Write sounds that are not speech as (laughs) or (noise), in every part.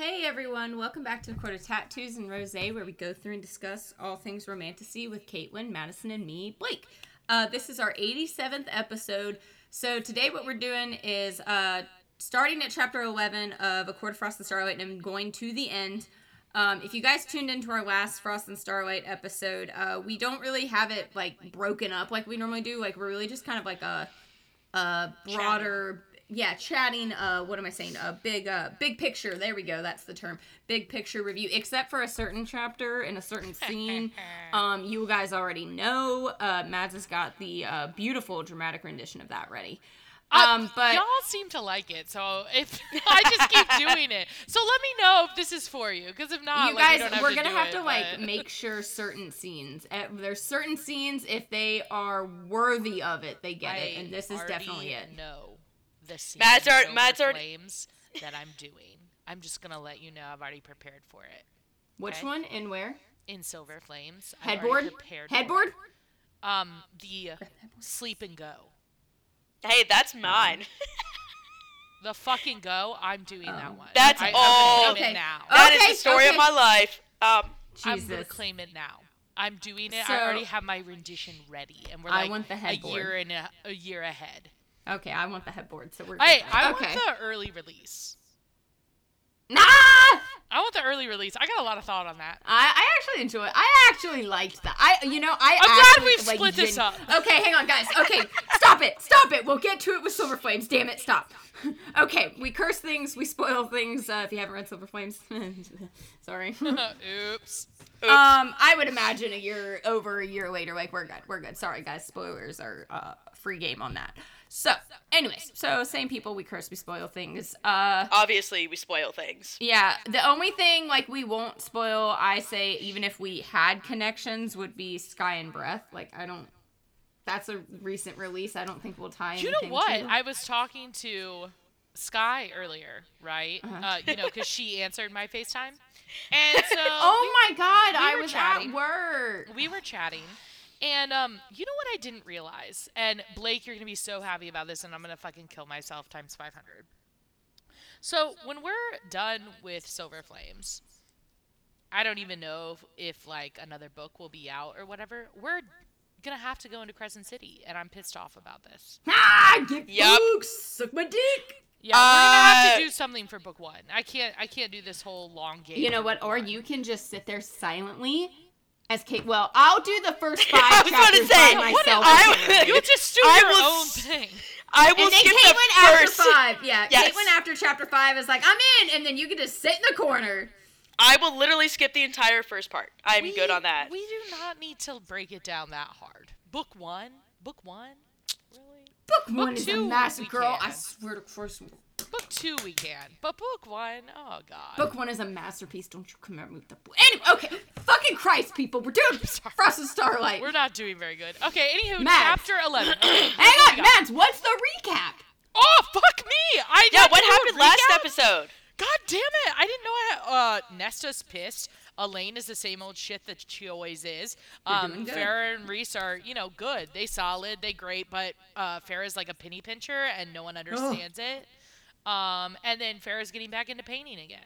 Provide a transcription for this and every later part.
Hey everyone, welcome back to the Court of Tattoos and Rose, where we go through and discuss all things romantasy with Caitlin, Madison, and me, Blake. Uh, this is our 87th episode. So today, what we're doing is uh, starting at chapter 11 of A Court of Frost and Starlight and going to the end. Um, if you guys tuned into our last Frost and Starlight episode, uh, we don't really have it like broken up like we normally do. Like we're really just kind of like a, a broader, yeah, chatting. Uh, what am I saying? A big, uh, big picture. There we go. That's the term. Big picture review. Except for a certain chapter and a certain scene. (laughs) um, you guys already know. Uh, Mads has got the uh, beautiful dramatic rendition of that ready. Um, but y'all seem to like it, so if (laughs) I just keep doing it, so let me know if this is for you, because if not, you like, we guys, we're to gonna have it, to like make (laughs) sure certain scenes. Uh, there's certain scenes if they are worthy of it, they get it, and this is definitely it. Know the scene Matt's in alre- Silver Matt's already- Flames that I'm doing. I'm just gonna let you know I've already prepared for it. Which okay. one and where? In Silver Flames, I've already Headboard. prepared for Headboard. it. Um, the sleep and go. Hey, that's mine. (laughs) The fucking go. I'm doing that one. That's I, I'm all- gonna claim Okay. it now. That is Okay, the story okay. of my life. Um, I'm gonna Jesus. claim it now. I'm doing it. So- I already have my rendition ready, and we're I like want the a headboard. year and a, a year ahead. Okay, I want the headboard, so we're. Hey, good. I okay. want the early release. Nah. I want the early release. I got a lot of thought on that. I, I actually enjoy it. I actually liked that. I, you know, I. I'm glad we've like, split this up. Okay, hang on, guys. Okay, stop it, stop it. We'll get to it with Silver Flames. Damn it, stop. (laughs) Okay, we curse things, we spoil things. Uh, if you haven't read Silver Flames, (laughs) sorry. (laughs) Oops. Um, I would imagine a year over a year later, like we're good, we're good. Sorry, guys, spoilers are uh, free game on that. So, anyways, so same people, we curse, we spoil things. Uh, obviously, we spoil things. yeah, the only thing like we won't spoil, I say, even if we had connections, would be Sky and Breath. Like I don't. That's a recent release. I don't think we'll tie. You know what? to. I was talking to Sky earlier, right? Uh-huh. Uh, you know, because she (laughs) answered my FaceTime, and so oh my God! we I was chatting. at work. we were chatting. And um, you know what I didn't realize? And Blake, you're gonna be so happy about this, and I'm gonna fucking kill myself times 500. So when we're done with Silver Flames, I don't even know if, if like another book will be out or whatever. We're gonna have to go into Crescent City, and I'm pissed off about this. Ah, get Yup. books, suck my dick. Yeah, we're gonna have Uh, to do something for book one. I can't. I can't do this whole long game. You know what? Or one. you can just sit there silently as Kate. Well, I'll do the first (laughs) five I was gonna say, by what myself. I- anyway. You just do I your will own thing. I will and then skip Caitlin the after first. five, yeah. Yes. Caitlin after chapter five is like, I'm in, and then you can just sit in the corner. I will literally skip the entire first part. I'm We- good on that. We do not need to break it down that hard. Book one, book one, really. Book one is a two, massive we girl. I swear to first Book two we can, but book one, oh god. Book one is a masterpiece. Don't you come at me with the book. Anyway, okay. Fucking Christ, people. We're doing (laughs) Frost and Starlight. We're not doing very good. Okay, anywho, Mads. chapter eleven. (clears throat) Okay, Hang on, we? Mads. What's the recap? Oh fuck me! I yeah, what to do a happened last recap? episode? God damn it! I didn't know I uh Nesta's pissed. Elain is the same old shit that she always is. Um, doing. Farrah and Rhys are, you know, good. They solid, they great, but uh, Farrah's like a penny pincher and no one understands it. Um, and then Farrah's getting back into painting again.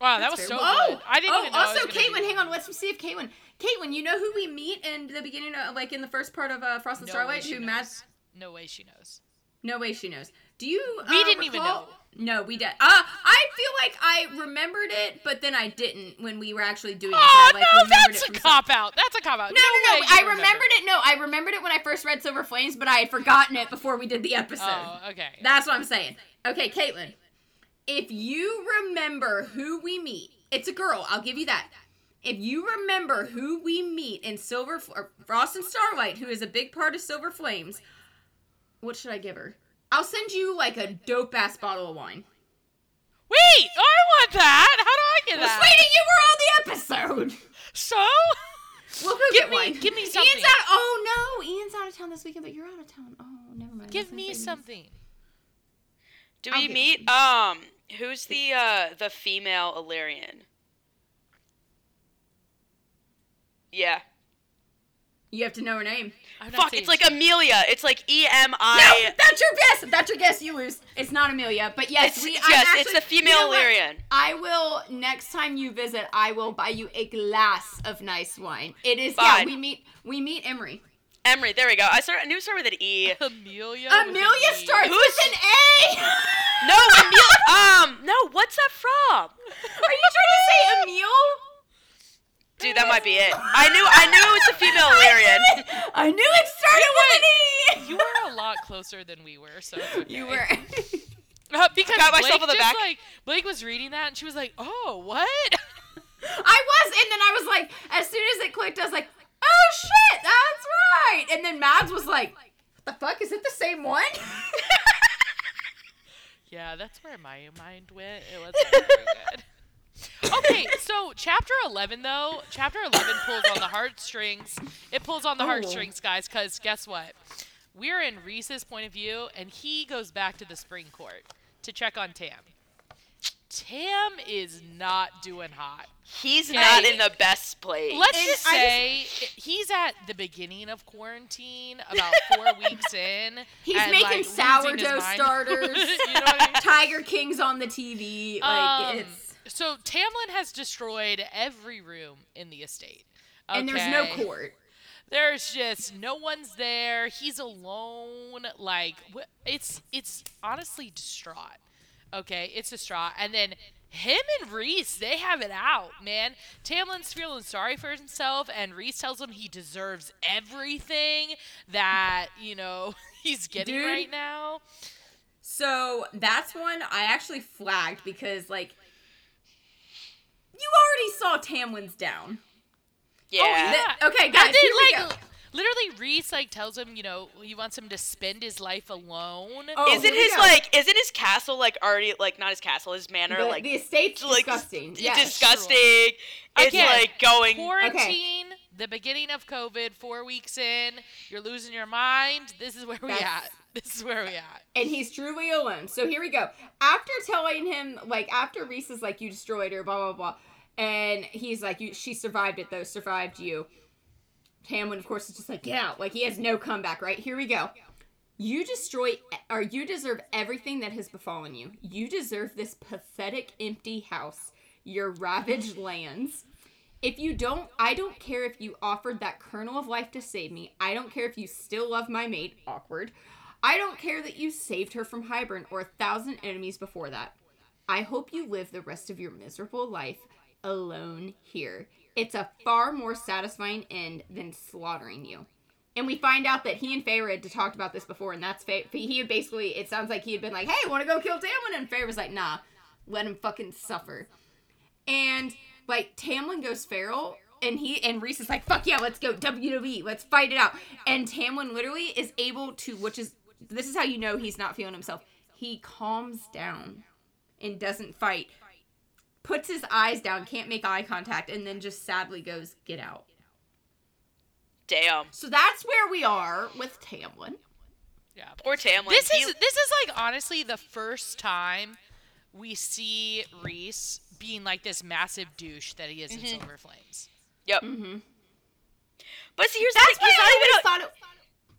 Wow, that was That's so fair. Whoa! good. I didn't oh, even know. Also, Caitlin, hang on. Let's see if Caitlin. Caitlin, you know who we meet in the beginning of, like, in the first part of uh, Frost and No Starlight? Who knows. Mads? No way she knows. No way she knows. Do you? We uh, didn't even recall- No, we did. Uh, I feel like I remembered it, but then I didn't when we were actually doing it. so Oh I, like, no, that's a cop out. That's a cop out. No, no, no. you I remember. remembered it. No, I remembered it when I first read Silver Flames, but I had forgotten it before we did the episode. Oh, okay. That's what I'm saying. Okay, Caitlin, if you remember who we meet, it's a girl. I'll give you that. If you remember who we meet in Silver Frost and Starlight, who is a big part of Silver Flames, what should I give her? I'll send you like a dope ass bottle of wine. Wait, I want that. How do I get Well, that? sweetie, you were on the episode. So? We'll go Give get me- wine. give me something. Ian's out. Oh no, Ian's out of town this weekend, but you're out of town. Oh, never mind. Give me something. Do we get- meet? Um, who's the uh the female Illyrian? Yeah. You have to know her name. Fuck, saying it's like Amelia. It's like E M I. No, that's your guess. That's your guess, you lose. It's not Amelia, but yes, It's, we. I'm yes, actually, it's the female you know what? I will next time you visit. I will buy you a glass of nice wine. It is Fine. yeah. We meet. We meet Emerie. Emerie, there we go. I start. I knew it started with an E. (laughs) Amelia. Amelia E. starts Who's- with an A. No, Amelia. um, no. What's that from? (laughs) Are you trying to say Emile? Dude, that might be it. I knew. I knew it was a female Illyrian. I knew it started with an E. You were a lot closer than we were, so it's okay. You were. (laughs) Uh, because Got myself Blake on the just back. like Blake was reading that and she was like, "Oh, what?" I was, and then I was like, as soon as it clicked, I was like, oh shit, that's right. And then Mads was like, what the fuck? Is it the same one? (laughs) yeah, that's where my mind went. It (laughs) wasn't very good. Okay, so chapter 11 though, chapter 11 pulls on the heartstrings. It pulls on the Oh. heartstrings, guys, cuz guess what? We're in Rhys's point of view and he goes back to the spring court to check on Tam. Tam is not doing hot. He's Okay. not in the best place. Let's And just I say he's at the beginning of quarantine, about four (laughs) weeks in. He's and, making like, sourdough (laughs) starters. you know what I mean? Tiger King's on the TV. Like Um, it's So Tamlin has destroyed every room in the estate. and there's no court. There's just no one's there. He's alone. Like it's it's honestly distraught. Okay, it's distraught. And then him and Rhys, they have it out, man. Tamlin's feeling sorry for himself, and Rhys tells him he deserves everything that you know (laughs) he's getting Dude. right now. So that's one I actually flagged because like you already saw Tamlin's down. yeah. Oh, yeah. okay, And guys, then, here we like, go. literally, Rhys like tells him, you know, he wants him to spend his life alone. Oh, isn't his go. like? Isn't his castle like already like not his castle? His manor the, like the estate's like disgusting. d- Yes. disgusting. It's Again, like going. Quarantine, the beginning of COVID, four weeks in, you're losing your mind. This is where we at. This is where we at. and he's truly alone. So here we go. After telling him, like, after Rhys is like, "You destroyed her," blah blah blah, and he's like, "You, she survived it though, survived you." Tamlin, of course, is just like, "Get out!" Like he has no comeback. Right here we go. You destroy, or you deserve everything that has befallen you. You deserve this pathetic, empty house, your ravaged lands. If you don't, I don't care if you offered that kernel of life to save me. I don't care if you still love my mate. Awkward. I don't care that you saved her from Hybern or a thousand enemies before that. I hope you live the rest of your miserable life alone here. It's a far more satisfying end than slaughtering you. And we find out that he and Feyre had talked about this before, and that's Fey. He had basically, it sounds like he had been like, hey, want to go kill Tamlin? And Feyre was like, nah, let him fucking suffer. And like Tamlin goes feral, and he and Rhys is like, "Fuck yeah, let's go WWE, let's fight it out." And Tamlin literally is able to, which is this is how you know he's not feeling himself. He calms down and doesn't fight, puts his eyes down, can't make eye contact, and then just sadly goes, "Get out." Damn. So that's where we are with Tamlin. Yeah. Poor Tamlin. This He- is this is like honestly the first time we see Rhys being like this massive douche that he is in Silver Flames. Yep. Mm-hmm. But see, here's That's the thing. He's I not even. A, thought it.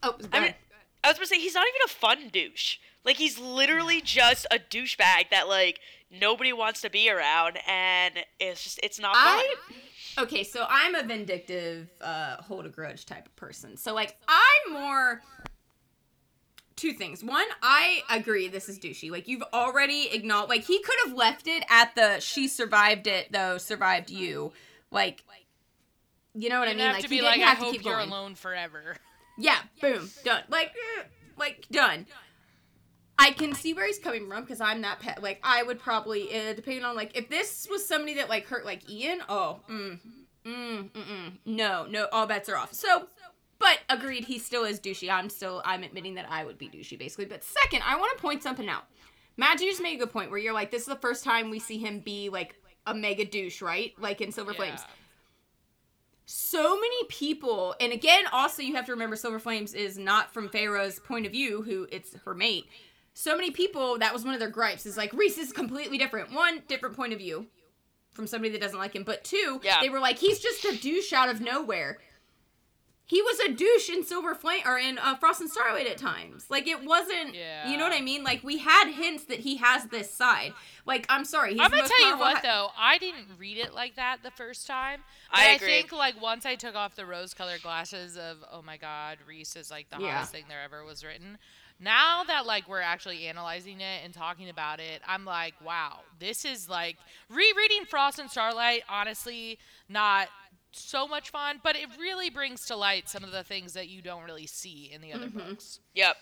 Oh, go I mean, ahead. I was gonna say he's not even a fun douche. Like he's literally just a douchebag that like nobody wants to be around, and it's just it's not fun. I okay, so I'm a vindictive, uh, hold a grudge type of person. So like I'm more two things. One, I agree this is douchey. Like you've already acknowledged like he could have left it at the she survived it though, survived you. Like you know what You I mean? have Like to be didn't like, I hope keep you're going. alone forever. Yeah, boom, done. Like, eh, like done. I can see where he's coming from because I'm that pet. Like, I would probably, uh, depending on like, if this was somebody that like hurt like Ian, oh, mm, mm, mm, mm, no, no, all bets are off. So, but agreed, he still is douchey. I'm still, I'm admitting that I would be douchey basically. But second, I want to point something out. Matt, you just made a good point where you're like, this is the first time we see him be like a mega douche, right? Like in Silver Flames so many people and again also you have to remember silver flames is not from Pharaoh's point of view who it's her mate so many people that was one of their gripes is like Rhys is completely different one different point of view from somebody that doesn't like him but two Yeah. they were like he's just a douche out of nowhere he was a douche in Silver Flame or in uh, Frost and Starlight at times. Like it wasn't, yeah. you know what I mean? Like we had hints that he has this side. Like I'm sorry, he's I'm gonna tell you what hi- though, I didn't read it like that the first time. But I I, think like once I took off the rose-colored glasses of oh my god, Rhys is like the Yeah. hottest thing there ever was written. Now that like we're actually analyzing it and talking about it, I'm like, wow, this is like rereading Frost and Starlight. Honestly, not so much fun, but it really brings to light some of the things that you don't really see in the other Mm-hmm. books. Yep.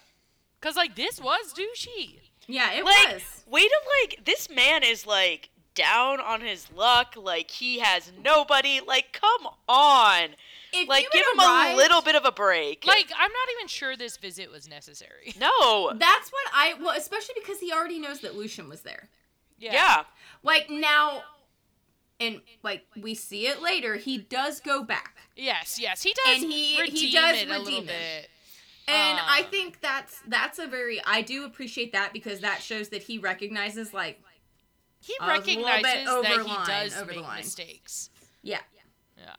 Cause like this was douchey. Yeah, it Like, was. wait till like this man is like down on his luck. Like he has nobody. Like, come on. If Like, give him a little bit of a break. Like I'm not even sure this visit was necessary. (laughs) no. That's what I well, especially because he already knows that Lucien was there. Yeah. Like now, and like we see it later, he does go back, Yes, yes, he does. And he- he does it a little redeem it. bit. and I Um, think that's that's a very I do appreciate that because that shows that he recognizes like He I was a bit recognizes over that line, he does over the make line. mistakes. yeah. Yeah,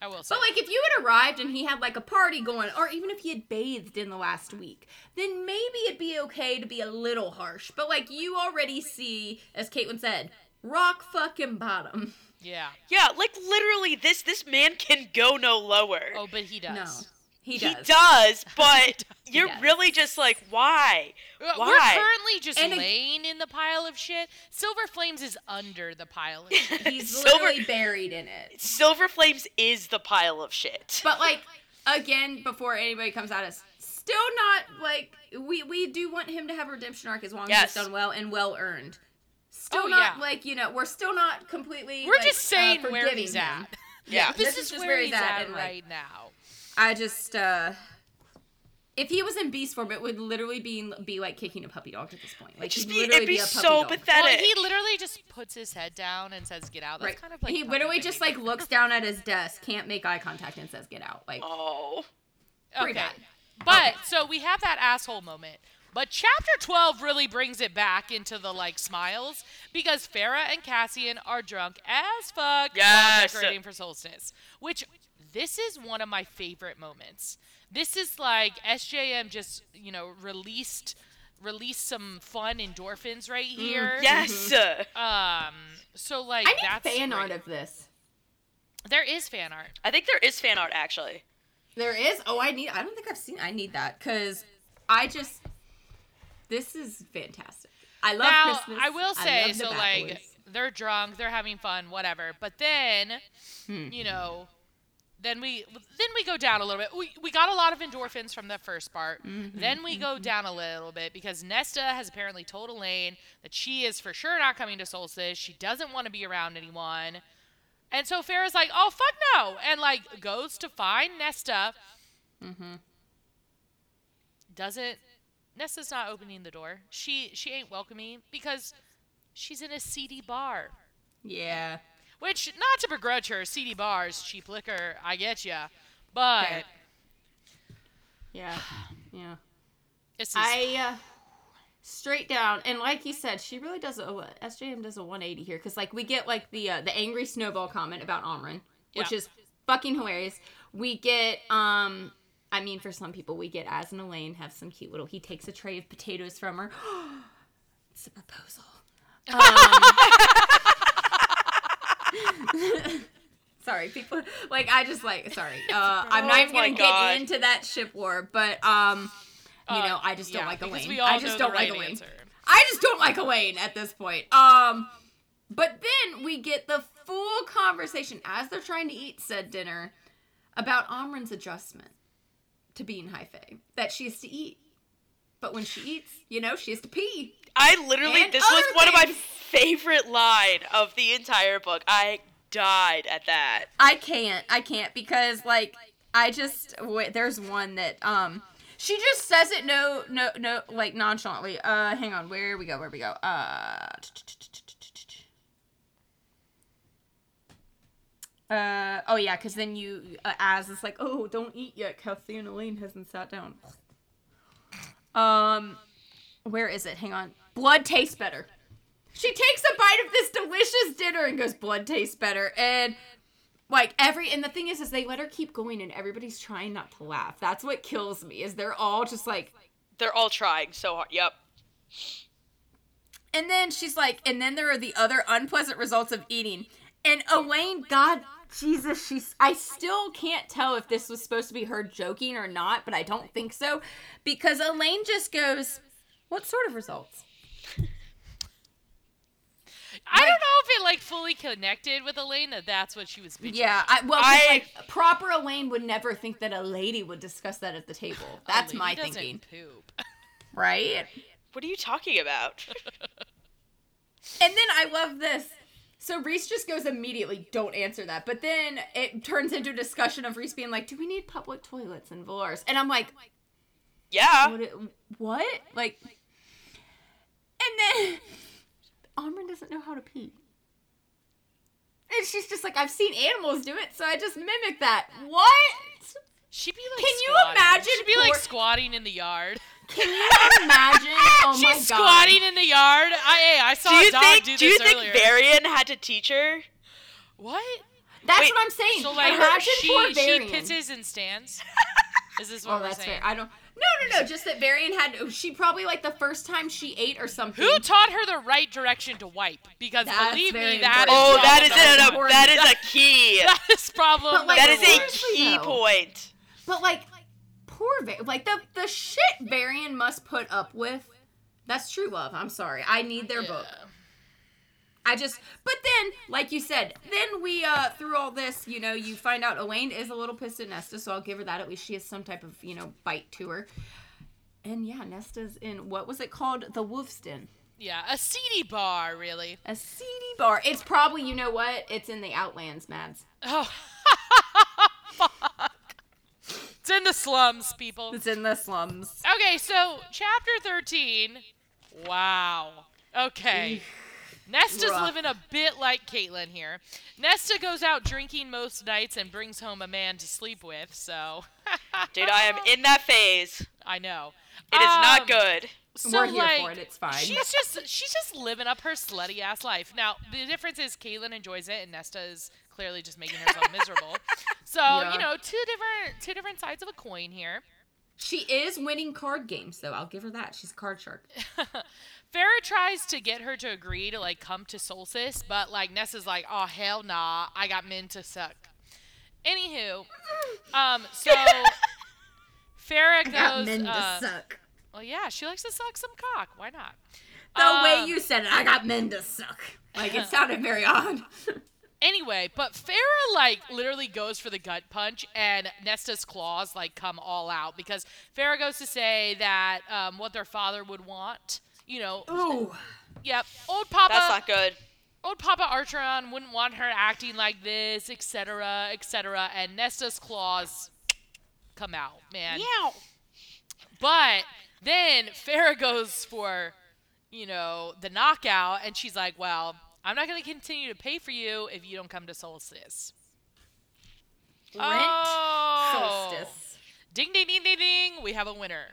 I will say. But like if you had arrived and he had like a party going, or even if he had bathed in the last week, then maybe it'd be okay to be a little harsh. But like you already see, as Caitlin said, rock fucking bottom. yeah. Yeah. Like literally, this this man can go no lower. Oh, but he does. No, he he does. does, (laughs) but He you're does. really just like, why? Uh, Why? We're currently just And ag- laying in the pile of shit. Silver Flames is under the pile of (laughs) shit. He's Silver- literally buried in it. Silver Flames is the pile of shit. (laughs) But like again, before anybody comes at us, still not like we we do want him to have a redemption arc as long as Yes. it's done well and well earned. Still Oh, not yeah. like you know we're still not completely. We're like, just saying uh, where he's him. at. yeah. This, This is, is just where where he's he's at at and, like- right now. I just uh if he was in beast form, it would literally be be like kicking a puppy dog at this point. Like just he'd be, literally it'd be, a puppy so dog. pathetic. Well, he literally just puts his head down and says, "Get out." That's Right. kind of like he literally just like looks down at his desk, can't make eye contact, and says, "Get out." Like oh. pretty Okay. bad. But Okay. so we have that asshole moment. But chapter 12 really brings it back into the like smiles because Farah and Cassian are drunk as fuck while decorating for solstice. Which this is one of my favorite moments. This is like SJM just, you know, released released some fun endorphins right here. Yes. Um so like I need that's fan great. art of this. There is fan art. I think there is fan art actually. There is. Oh, I need. I don't think I've seen. I need that because I just. This is fantastic. I love now, Christmas. I will love say, the so Bat like Boys. they're drunk, they're having fun, whatever. But then, Hmm. you know, then we then we go down a little bit. We we got a lot of endorphins from the first part. Mm-hmm, Then we go down a little bit because Nesta has apparently told Elain that she is for sure not coming to Solstice. She doesn't want to be around anyone. And so Farrah's like, "Oh fuck no!" and like goes to find Nesta. Mm-hmm. Doesn't Nesta's not opening the door. She she ain't welcoming because she's in a seedy bar. Yeah. Which, not to begrudge her, seedy bars, cheap liquor, I get ya. But Okay. Yeah. (sighs) Yeah. this is I uh, straight down and like you said, she really does a SJM does a 180 here because like we get like the uh, the angry snowball comment about Amren, which Yeah. is fucking hilarious. We get um. I mean, for some people, we get as and Elain have some cute little. He takes a tray of potatoes from her. (gasps) it's a proposal. (laughs) Um, (laughs) sorry, people. Like I just like sorry. Uh, I'm not Oh even gonna God. get into that ship war, but um, you uh, know, I just don't like Elain. I just don't right like Elain. answer. I just don't like Elain at this point. Um, but then we get the full conversation as they're trying to eat said dinner about Amren's adjustment to being high fae that she has to eat. But when she eats, you know, she has to pee. I literally And this was one of my favorite line of the entire book. I died at that. I can't. I can't because like I just wait, there's one that um she just says it no no no like nonchalantly. Uh hang on, where we go? Where we go? Uh Uh oh yeah, because then you uh, as it's like oh don't eat yet. Kathy and Elain hasn't sat down. Um, where is it? Hang on. Blood tastes better. She takes a bite of this delicious dinner and goes, "Blood tastes better." And like every and the thing is is they let her keep going and everybody's trying not to laugh. That's what kills me. Is they're all just like They're all trying so hard. Yep. and then she's like and then there are the other unpleasant results of eating. And Elain, God Jesus, she's I still can't tell if this was supposed to be her joking or not, but I don't think so. Because Elain just goes, What sort of results? I don't know if it like fully connected with Elain that that's what she was bitching. Yeah, I, well, 'cause, I- like proper Elain would never think that a lady would discuss that at the table. (laughs) A That's lady my doesn't thinking, Poop. (laughs) right? What are you talking about? (laughs) And then I love this. So Rhys just goes immediately, don't answer that. But then it turns into a discussion of Rhys being like, "Do we need public toilets in Velaris?" And I'm like, yeah. "What? it- What? Like?" And then Amren doesn't know how to pee. And she's just like, "I've seen animals do it, so I just mimic that." What? She'd be like. Can you squatting. imagine She'd be like squatting in the yard. Can you imagine? (laughs) Oh my She's god! squatting in the yard. I hey, I saw Do you a dog think? do Do you this think earlier. Varian had to teach her? what? That's Wait, what I'm saying. So like imagine she poor she pisses and stands. (laughs) Is this what Oh, we're that's saying? fair. I don't. No, no, no. Just that Varian had. She probably like the first time she ate or something. Who taught her the right direction to wipe? Because That's believe me, that is important. Oh, that is That's. A, that is a (laughs) key. that is problem. But, like, that number is a key though. point. But like, poor Va- like the the shit Varian must put up with. That's true love. I'm sorry. I need their book. I just. But then, like you said, then we uh through all this, you know, you find out Elain is a little pissed at Nesta, so I'll give her that. At least she has some type of you know bite to her. And yeah, Nesta's in what was it called? The Wolf's Den. Yeah, a seedy bar, really. A seedy bar. It's probably, you know what? It's in the Outlands, Mads. Oh, fuck. (laughs) It's in the slums, people. It's in the slums. Okay, so chapter 13. Wow. Okay. Nesta's Rough. living a bit like Caitlin here. Nesta goes out drinking most nights and brings home a man to sleep with, so. (laughs) Dude, I am in that phase. I know. It is not Um, good. So, We're here like, for it. It's fine. She's just she's just living up her slutty ass life. Now the difference is Caitlin enjoys it and Nesta is clearly just making herself (laughs) miserable. So Yeah. you know two different two different sides of a coin here. She is winning card games, though. I'll give her that. She's a card shark. (laughs) Farrah tries to get her to agree to like come to Solstice, but like Nessa's like, oh hell nah, I got men to suck. Anywho, um, so (laughs) Farrah goes. Men to uh, suck. Well, yeah, she likes to suck some cock. Why not? The way Um, you said it, I got men to suck. Like, it (laughs) sounded very odd. Anyway, but Farah like literally goes for the gut punch, and Nesta's claws like come all out because Farah goes to say that um, what their father would want. You know, Ooh. yep, old Papa, That's not good. old Papa Archeron wouldn't want her acting like this, etc., etc. And Nesta's claws come out, man. Meow. But then Farah goes for, you know, the knockout, and she's like, "Well, I'm not going to continue to pay for you if you don't come to Solstice." Rent Oh. solstice. Ding ding ding ding ding! We have a winner.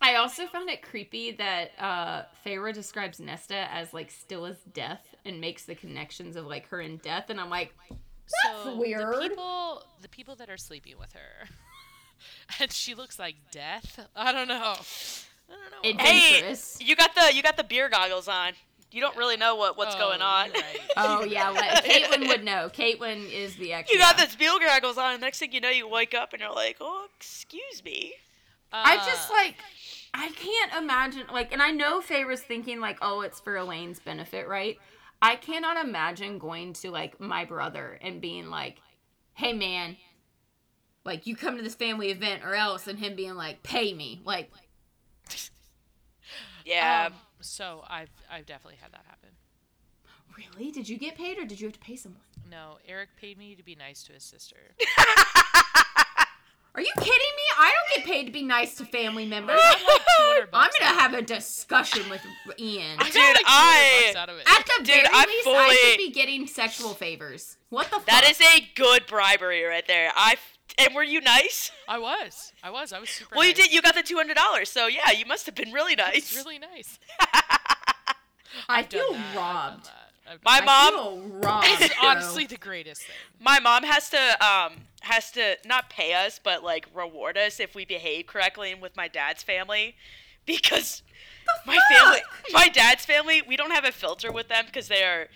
I also found it creepy that uh Feyre describes Nesta as like still as death and makes the connections of like her and death, and I'm like, That's so weird. The people, the people that are sleeping with her, (laughs) and she looks like death. I don't know. I don't know. Hey, you got the you got the beer goggles on. You don't really know what what's Oh, going on. right. (laughs) oh yeah, let, (laughs) Caitlin would know. Caitlin is the expert. You got the beer goggles on, and next thing you know, you wake up and you're like, "Oh, excuse me." I Uh, just like I can't imagine like and I know Feyre's thinking like, oh, it's for Elain's benefit, right? I cannot imagine going to like my brother and being like, Hey man, like you come to this family event or else and him being like, Pay me. Like (laughs) Yeah. Um, so I've I've definitely had that happen. Really? Did you get paid or did you have to pay someone? No, Eric paid me to be nice to his sister. (laughs) Are you kidding me? I don't get paid to be nice to family members. Like (laughs) I'm gonna have a discussion with Ian. I Dude, like I- bucks out of it. At the Dude, very I least, I should be getting sexual favors. What the fuck? that is a good bribery right there. I f- and were you nice? I was. I was. I was super. Well, you did. You got the two hundred dollars, so yeah, you must have been really nice. It's really nice. (laughs) I feel that, robbed. My mom- feel robbed, It's honestly the greatest thing. My mom has to um has to not pay us but like reward us if we behave correctly and with my dad's family because my family my dad's family we don't have a filter with them because they are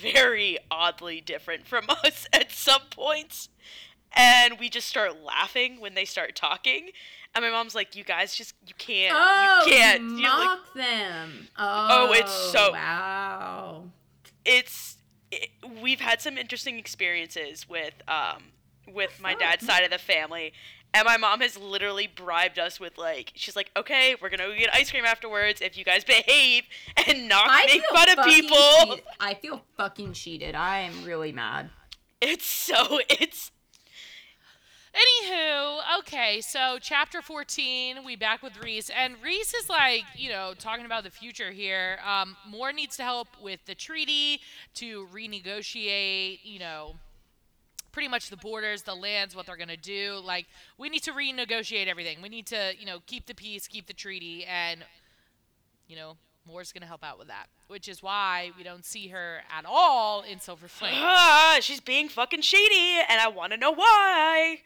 very oddly different from (laughs) us at some points and we just start laughing when they start talking and my mom's like you guys just you can't Oh, you can't (laughs) you You, like, mock them. Oh, Oh, it's so- wow. it's it, we've had some interesting experiences with um with my dad's side of the family and my mom has literally bribed us with like she's like okay we're gonna go get ice cream afterwards if you guys behave (laughs) and not I make fun of people cheated. I feel fucking cheated. I am really mad. it's so (laughs) it's Anywho, okay, so chapter 14, we back with Rhys, and Rhys is like, you know, talking about the future here. Um, Mor needs to help with the treaty to renegotiate, you know, pretty much the borders, the lands, what they're gonna do. Like, we need to renegotiate everything. We need to, you know, keep the peace, keep the treaty, and, you know, Mor's gonna help out with that, which is why we don't see her at all in Silver Flame. (laughs) she's being fucking shady and i want to know why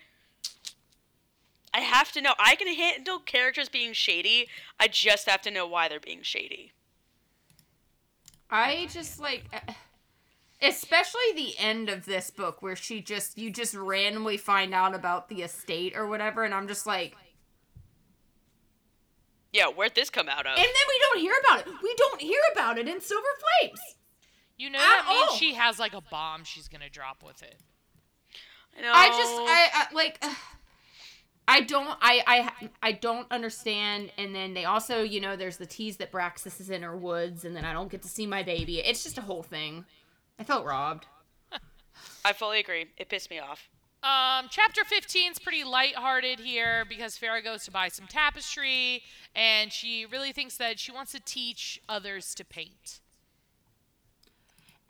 i have to know i can handle characters being shady i just have to know why they're being shady I just like uh, especially the end of this book where she just you just randomly find out about the estate or whatever and I'm just like yeah where'd this come out of and then we don't hear about it. We don't hear about it in Silver Flames. You know At that means all. she has like a bomb she's gonna drop with it. I, know. I just I, I like I don't I I I don't understand and then they also, you know, there's the tease that Bryaxis is in her woods and then I don't get to see my baby. It's just a whole thing. I felt robbed. I fully agree. It pissed me off. Um, chapter 15 is pretty lighthearted here because Farah goes to buy some tapestry and she really thinks that she wants to teach others to paint.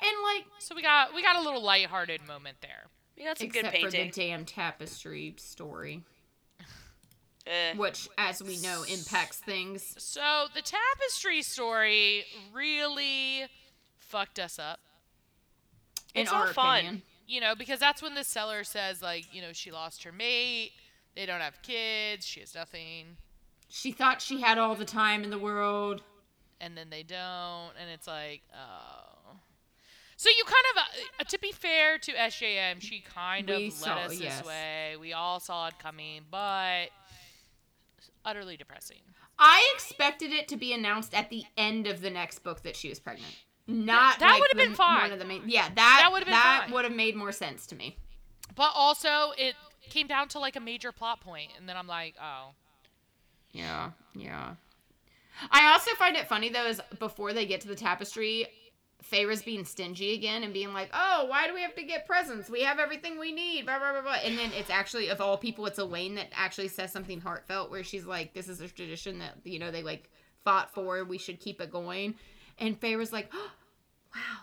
And like So we got we got a little lighthearted moment there. We got some except good for the damn tapestry story. Eh. which, as we know, impacts things. So the tapestry story really fucked us up. In It's our not fun. opinion. You know, because that's when the seller says like, you know, she lost her mate, they don't have kids, she has nothing, She thought she had all the time in the world. and then they don't, and it's like, oh. So you kind of, uh, to be fair to SJM, she kind of We led saw- us yes. this way. We all saw it coming, but utterly depressing. I expected it to be announced at the end of the next book that she was pregnant. Not that like would've been fine. One of the main, yeah, that That would been that would have made more sense to me. But also, it came down to like a major plot point, and then I'm like, oh. Yeah, yeah. I also find it funny though is before they get to the tapestry, Feyre's being stingy again and being like, "Oh, why do we have to get presents? We have everything we need." Blah blah blah blah. And then it's actually of all people, it's Elain that actually says something heartfelt where she's like, "This is a tradition that you know they like fought for. We should keep it going." And Feyre's like, oh, (gasps) "Wow,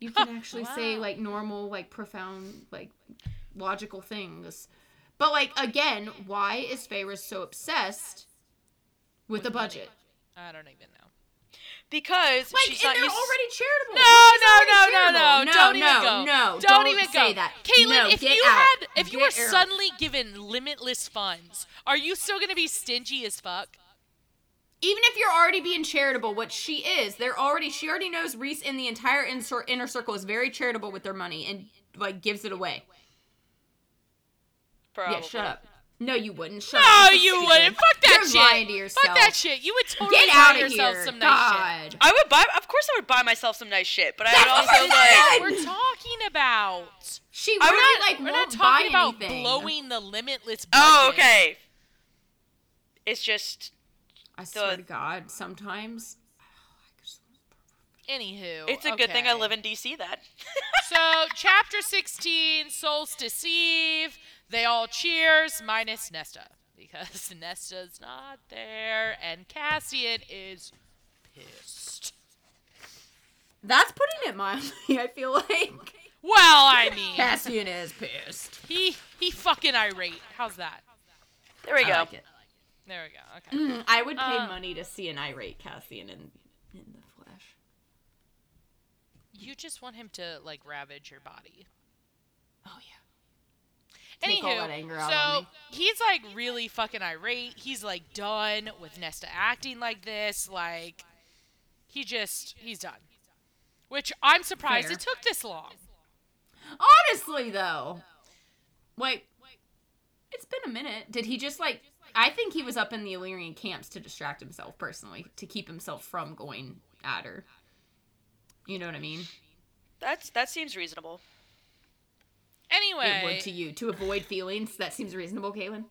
you can (laughs) actually say like normal, like profound, like logical things." But like again, why is Feyre so obsessed with the money. budget? I don't even know. Because Like, she's and not they're used. already charitable. No, She's no, already no, no, no. Don't even no, go. No, don't, don't even say that. Caitlin, no, if you out. had, if you were out. suddenly given limitless funds, are you still gonna be stingy as fuck? even if you're already being charitable, what she is, they're already. She already knows Rhys and the entire inner, inner circle is very charitable with their money and like gives it away. Probably. Yeah, shut up. No, you wouldn't. Shut No, up. You stupid. wouldn't. Fuck that You're shit. lying to yourself. Fuck that shit. You would totally Get buy out of yourself here. some nice shit. I would buy. Of course, I would buy myself some nice shit, but I would also like. said! We're talking about. She I'm really not- like We're won't not talking buy about anything. blowing the limitless. Oh, okay. It's just. I swear the- to God, sometimes. Anywho, It's a good thing I live in DC. Then. (laughs) So, chapter 16, Solstice Eve. They all cheers, minus Nesta. Because (laughs) Nesta's not there, and Cassian is pissed. That's putting it mildly. I feel like Well, I mean, Cassian is pissed. he he fucking irate. How's that? There we I go. like it. There we go. Okay. Mm, I would pay Uh, money to see an irate Cassian in in the flesh. You just want him to like ravage your body. Oh yeah. Take all that anger out so he's like really fucking irate. He's like done with Nesta acting like this. Like he just he's done. Which I'm surprised Fair. it took this long. Honestly, though, wait, it's been a minute. Did he just like? I think he was up in the Illyrian camps to distract himself personally, to keep himself from going at her. You know what I mean? That's that seems reasonable. Anyway, It Anyway, would to you to avoid feelings. That seems reasonable, Caitlin.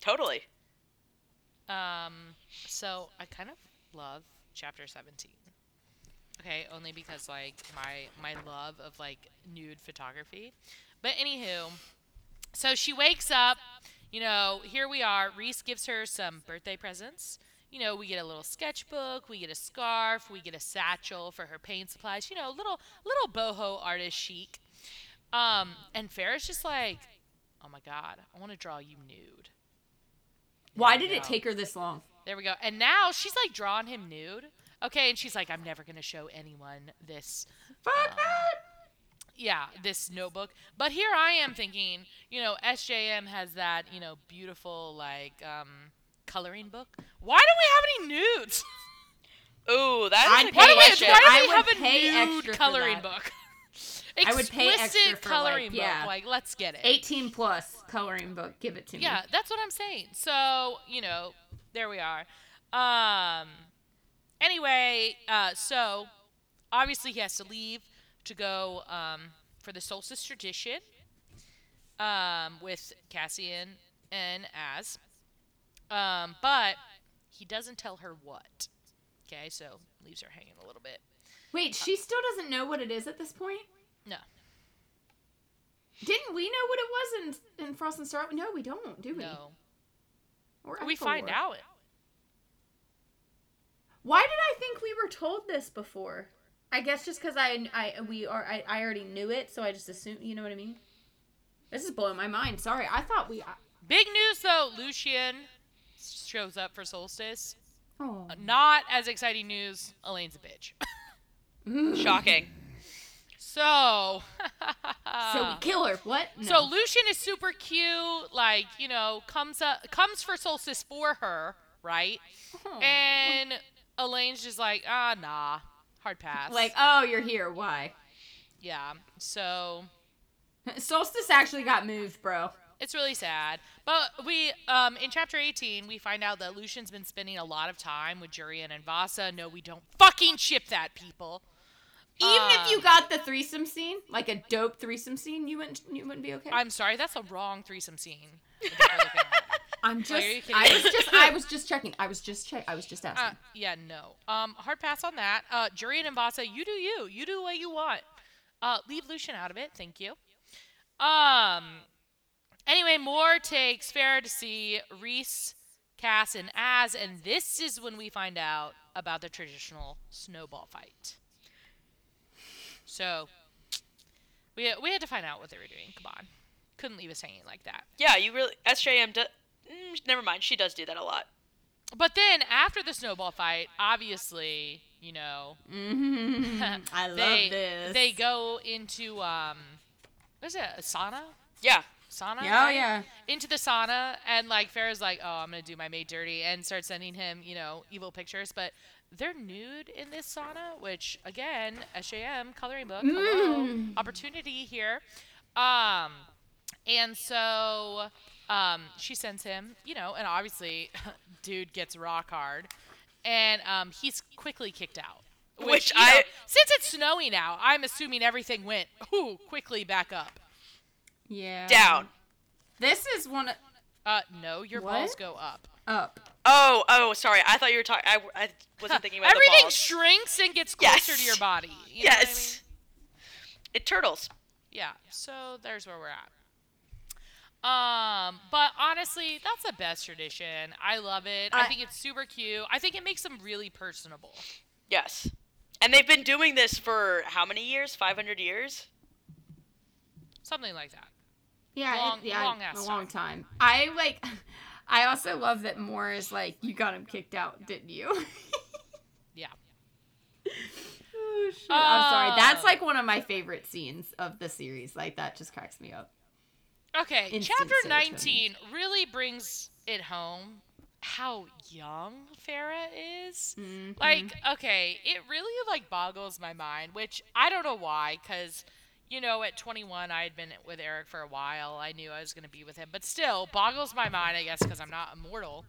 Totally. Um, so I kind of love chapter 17. Okay, only because like my my love of like nude photography. But anywho, so she wakes up, you know, here we are. Rhys gives her some birthday presents. You know, we get a little sketchbook, we get a scarf, we get a satchel for her paint supplies, you know, little little boho artist chic. Um, and Farrah's just like, "Oh my god, I want to draw you nude." Why did we it take her this long? There we go. And now she's like drawing him nude. Okay, and she's like, I'm never gonna show anyone this. Fuck Um, that. Yeah, this notebook. But here I am thinking, you know, SJM has that, you know, beautiful like um coloring book. Why don't we have any nudes? (laughs) Ooh, that's a pay Why good do we, question. why do I we have a nude coloring that. book? (laughs) I would pay extra Explicit for, like, coloring book. yeah. Like, let's get it. 18 plus coloring book. Give it to me. Yeah, that's what I'm saying. So, you know, there we are. Um anyway, uh so obviously he has to leave to go um for the solstice tradition um with Cassian and Az. Um but he doesn't tell her what. Okay, so leaves her hanging a little bit. Wait, she still doesn't know what it is at this point? No. Didn't we know what it was in, in Frost and Star? No, we don't, do we? No. Or We find out. Why did I think we were told this before? I guess just because I, I we are I, I already knew it, so I just assumed. You know what I mean? This is blowing my mind. Sorry, I thought we. Big news though, Lucien shows up for solstice. Oh. Not as exciting news, Elain's a bitch. (laughs) Shocking. So, (laughs) so we (laughs) kill her. What? No. so Lucien is super cute. Like you know, comes up, comes for solstice for her, right? Oh. And Elain's just like, ah, nah, hard pass. like, oh, you're here. Why? yeah. So Solstice actually got moved, bro. It's really sad. But we, um, in chapter 18, we find out that Lucien's been spending a lot of time with Jurian and Vassa. No, we don't fucking ship that, people. Even if you Um, got the threesome scene, like a dope threesome scene, you wouldn't you wouldn't be okay. I'm sorry, that's a wrong threesome scene. that we're looking at. I'm just. are I was just. I was just checking. I was just check. I was just asking. Uh, yeah, no. Um, hard pass on that. Uh, Jurian and Vassa, you do you. You do what you want. Uh, leave Lucian out of it. Thank you. Um. Anyway, Mor takes Farah to see Rhys, Cass, and Az, and this is when we find out about the traditional snowball fight. So, we we had to find out what they were doing. Come on, couldn't leave us hanging like that. Yeah, you really SJM. Do, mm, never mind. She does do that a lot. But then after the snowball fight, obviously, you know, Mhm. (laughs) I (laughs) love they this. they go into um, what is it? A sauna? Yeah. Sauna? Yeah, oh, right? yeah. Into the sauna, and like Farrah's like, oh, I'm gonna do my maid dirty, and start sending him, you know, evil pictures. But they're nude in this sauna, which again, SJM coloring book, hello, Mm. opportunity here. Um, and so um, she sends him, you know, and obviously, (laughs) dude gets rock hard, and um, he's quickly kicked out. Which know, I- since it's snowing now, I'm assuming everything went ooh quickly back up. Yeah. Down. This is one of, Uh, no, your What? balls go up. up. Oh, oh, sorry. I thought you were talking. I, I wasn't thinking about Everything the balls. Everything shrinks and gets closer to your body. You know what I yes. It turtles. Yeah. So there's where we're at. Um, but honestly, that's the best tradition. I love it. I, I- think it's super cute. I think it makes them really personable. Yes. And they've been doing this for how many years? 500 years? Something like that. Yeah, it- yeah, long a long time. I like. (laughs) I also love that Mor is like, you got him kicked out, didn't you? (laughs) Yeah. oh, shit. I'm sorry. That's like one of my favorite scenes of the series. Like that just cracks me up. Okay, Instant chapter serotonin. 19 really brings it home how young Farah is. Mhm. Like, okay, it really like boggles my mind, which I don't know why cuz you know, at 21 I had been with Eric for a while. I knew I was going to be with him, but still boggles my mind, I guess cuz I'm not immortal.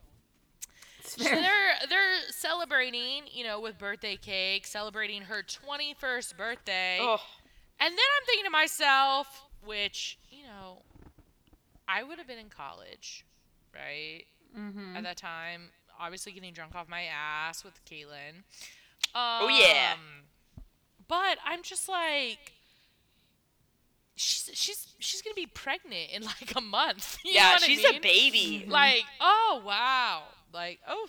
So they're they're celebrating, you know, with birthday cake, celebrating her 21st birthday. Oh, And then I'm thinking to myself, which, you know, I would have been in college, right? Mhm. At that time, obviously getting drunk off my ass with Caitlin. Um, Oh, yeah. But I'm just like, she's she's she's gonna be pregnant in like a month. (laughs) You know yeah, what I she's mean? a baby. Mm-hmm. Like, oh wow, like oh.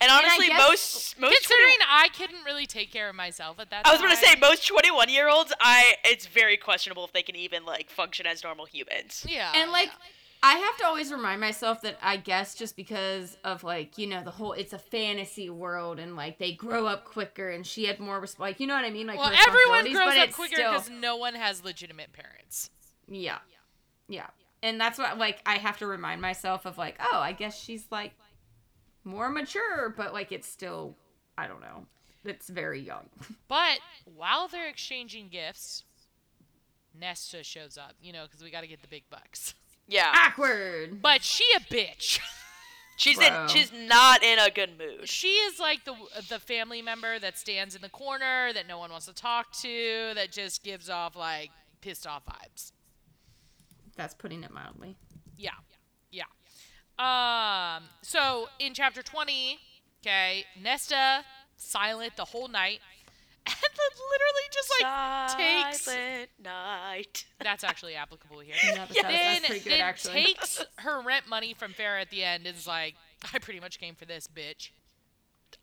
And I honestly, guess- most most 20 Considering I couldn't really take care of myself at that I was time. gonna say most 21 year olds, I it's very questionable if they can even like function as normal humans. Yeah. and like I have to always remind myself that I guess just because of like you know the whole it's a fantasy world and like they grow up quicker and she had more resp- like you know what I mean like well, everyone grows up quicker still- because no one has legitimate parents. yeah yeah and that's what like I have to remind myself of like oh I guess she's like more mature but like it's still I don't know it's very young (laughs) But while they're exchanging gifts, Nesta shows up, you know, because we got to get the big bucks. (laughs) Yeah, awkward But she a bitch. (laughs) she's Bro. in she's not in a good mood. she is like the the family member that stands in the corner that no one wants to talk to, that just gives off like pissed off vibes. that's putting it mildly Yeah, yeah. Um. So in chapter twenty, okay, Nesta silent the whole night, and then literally just like takes Silent night. That's actually applicable here. Yeah, that's, then pretty good then actually takes her rent money from Feyre at the end and is like, I pretty much came for this, bitch.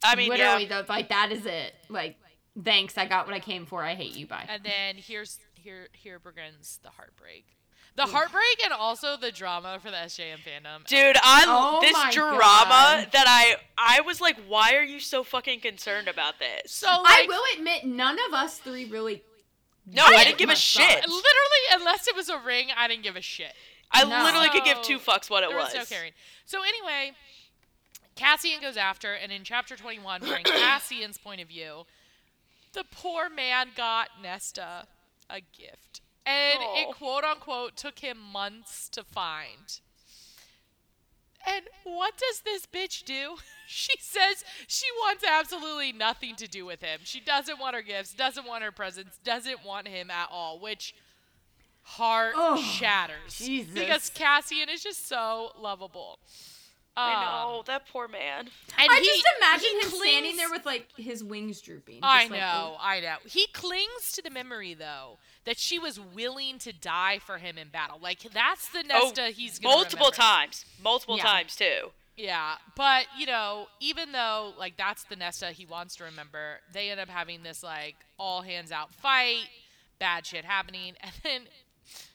I mean, literally yeah. though like that is it like thanks i got what i came for i hate you bye And then here's here here begins the heartbreak. The heartbreak and also the drama for the SJM fandom. Dude, I Oh this drama God. that I I was like, why are you so fucking concerned about this? So i will admit none of us three really No, I I, didn't didn't give a shit. thought. literally unless it was a ring, I didn't give a shit. I No. literally could give two fucks what it there was. was. no caring. So anyway, Cassian goes after, and in chapter 21, during (coughs) Cassian's point of view, the poor man got Nesta a gift. And Aw. it quote unquote took him months to find. And what does this bitch do? (laughs) She says she wants absolutely nothing to do with him. She doesn't want her gifts, doesn't want her presents, doesn't want him at all, which heart Oh, shatters. Jesus. Because Cassian is just so lovable. I Um, know that poor man. And i he- just imagine he him standing there with like his wings drooping I just like, know, I know. He clings to the memory though that she was willing to die for him in battle. Like that's the Nesta he's gonna Oh, multiple remember. times, multiple Yeah. times too. Yeah, but you know, even though like that's the Nesta he wants to remember, they end up having this like all hands out fight, bad shit happening, (laughs) and then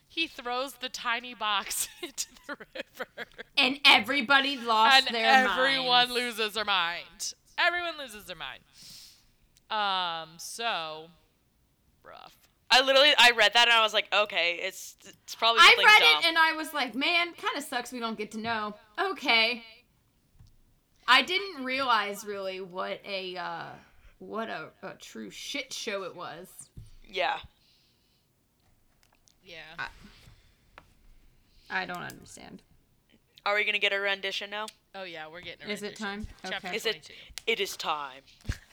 he throws the tiny box (laughs) into the river, and everybody lost and their everyone minds. loses their mind. Everyone loses their mind. Um, so rough. I literally I read that and I was like, okay, it's it's probably i read dumb. it and i was like man kind of sucks we don't get to know okay i didn't realize really what a uh what a, a true shit show it was yeah. Yeah. i don't understand Are we gonna get a rendition now? Oh yeah, we're getting. A Is it rendition. time? Chapter Okay. Is it? 22. It is time. (laughs)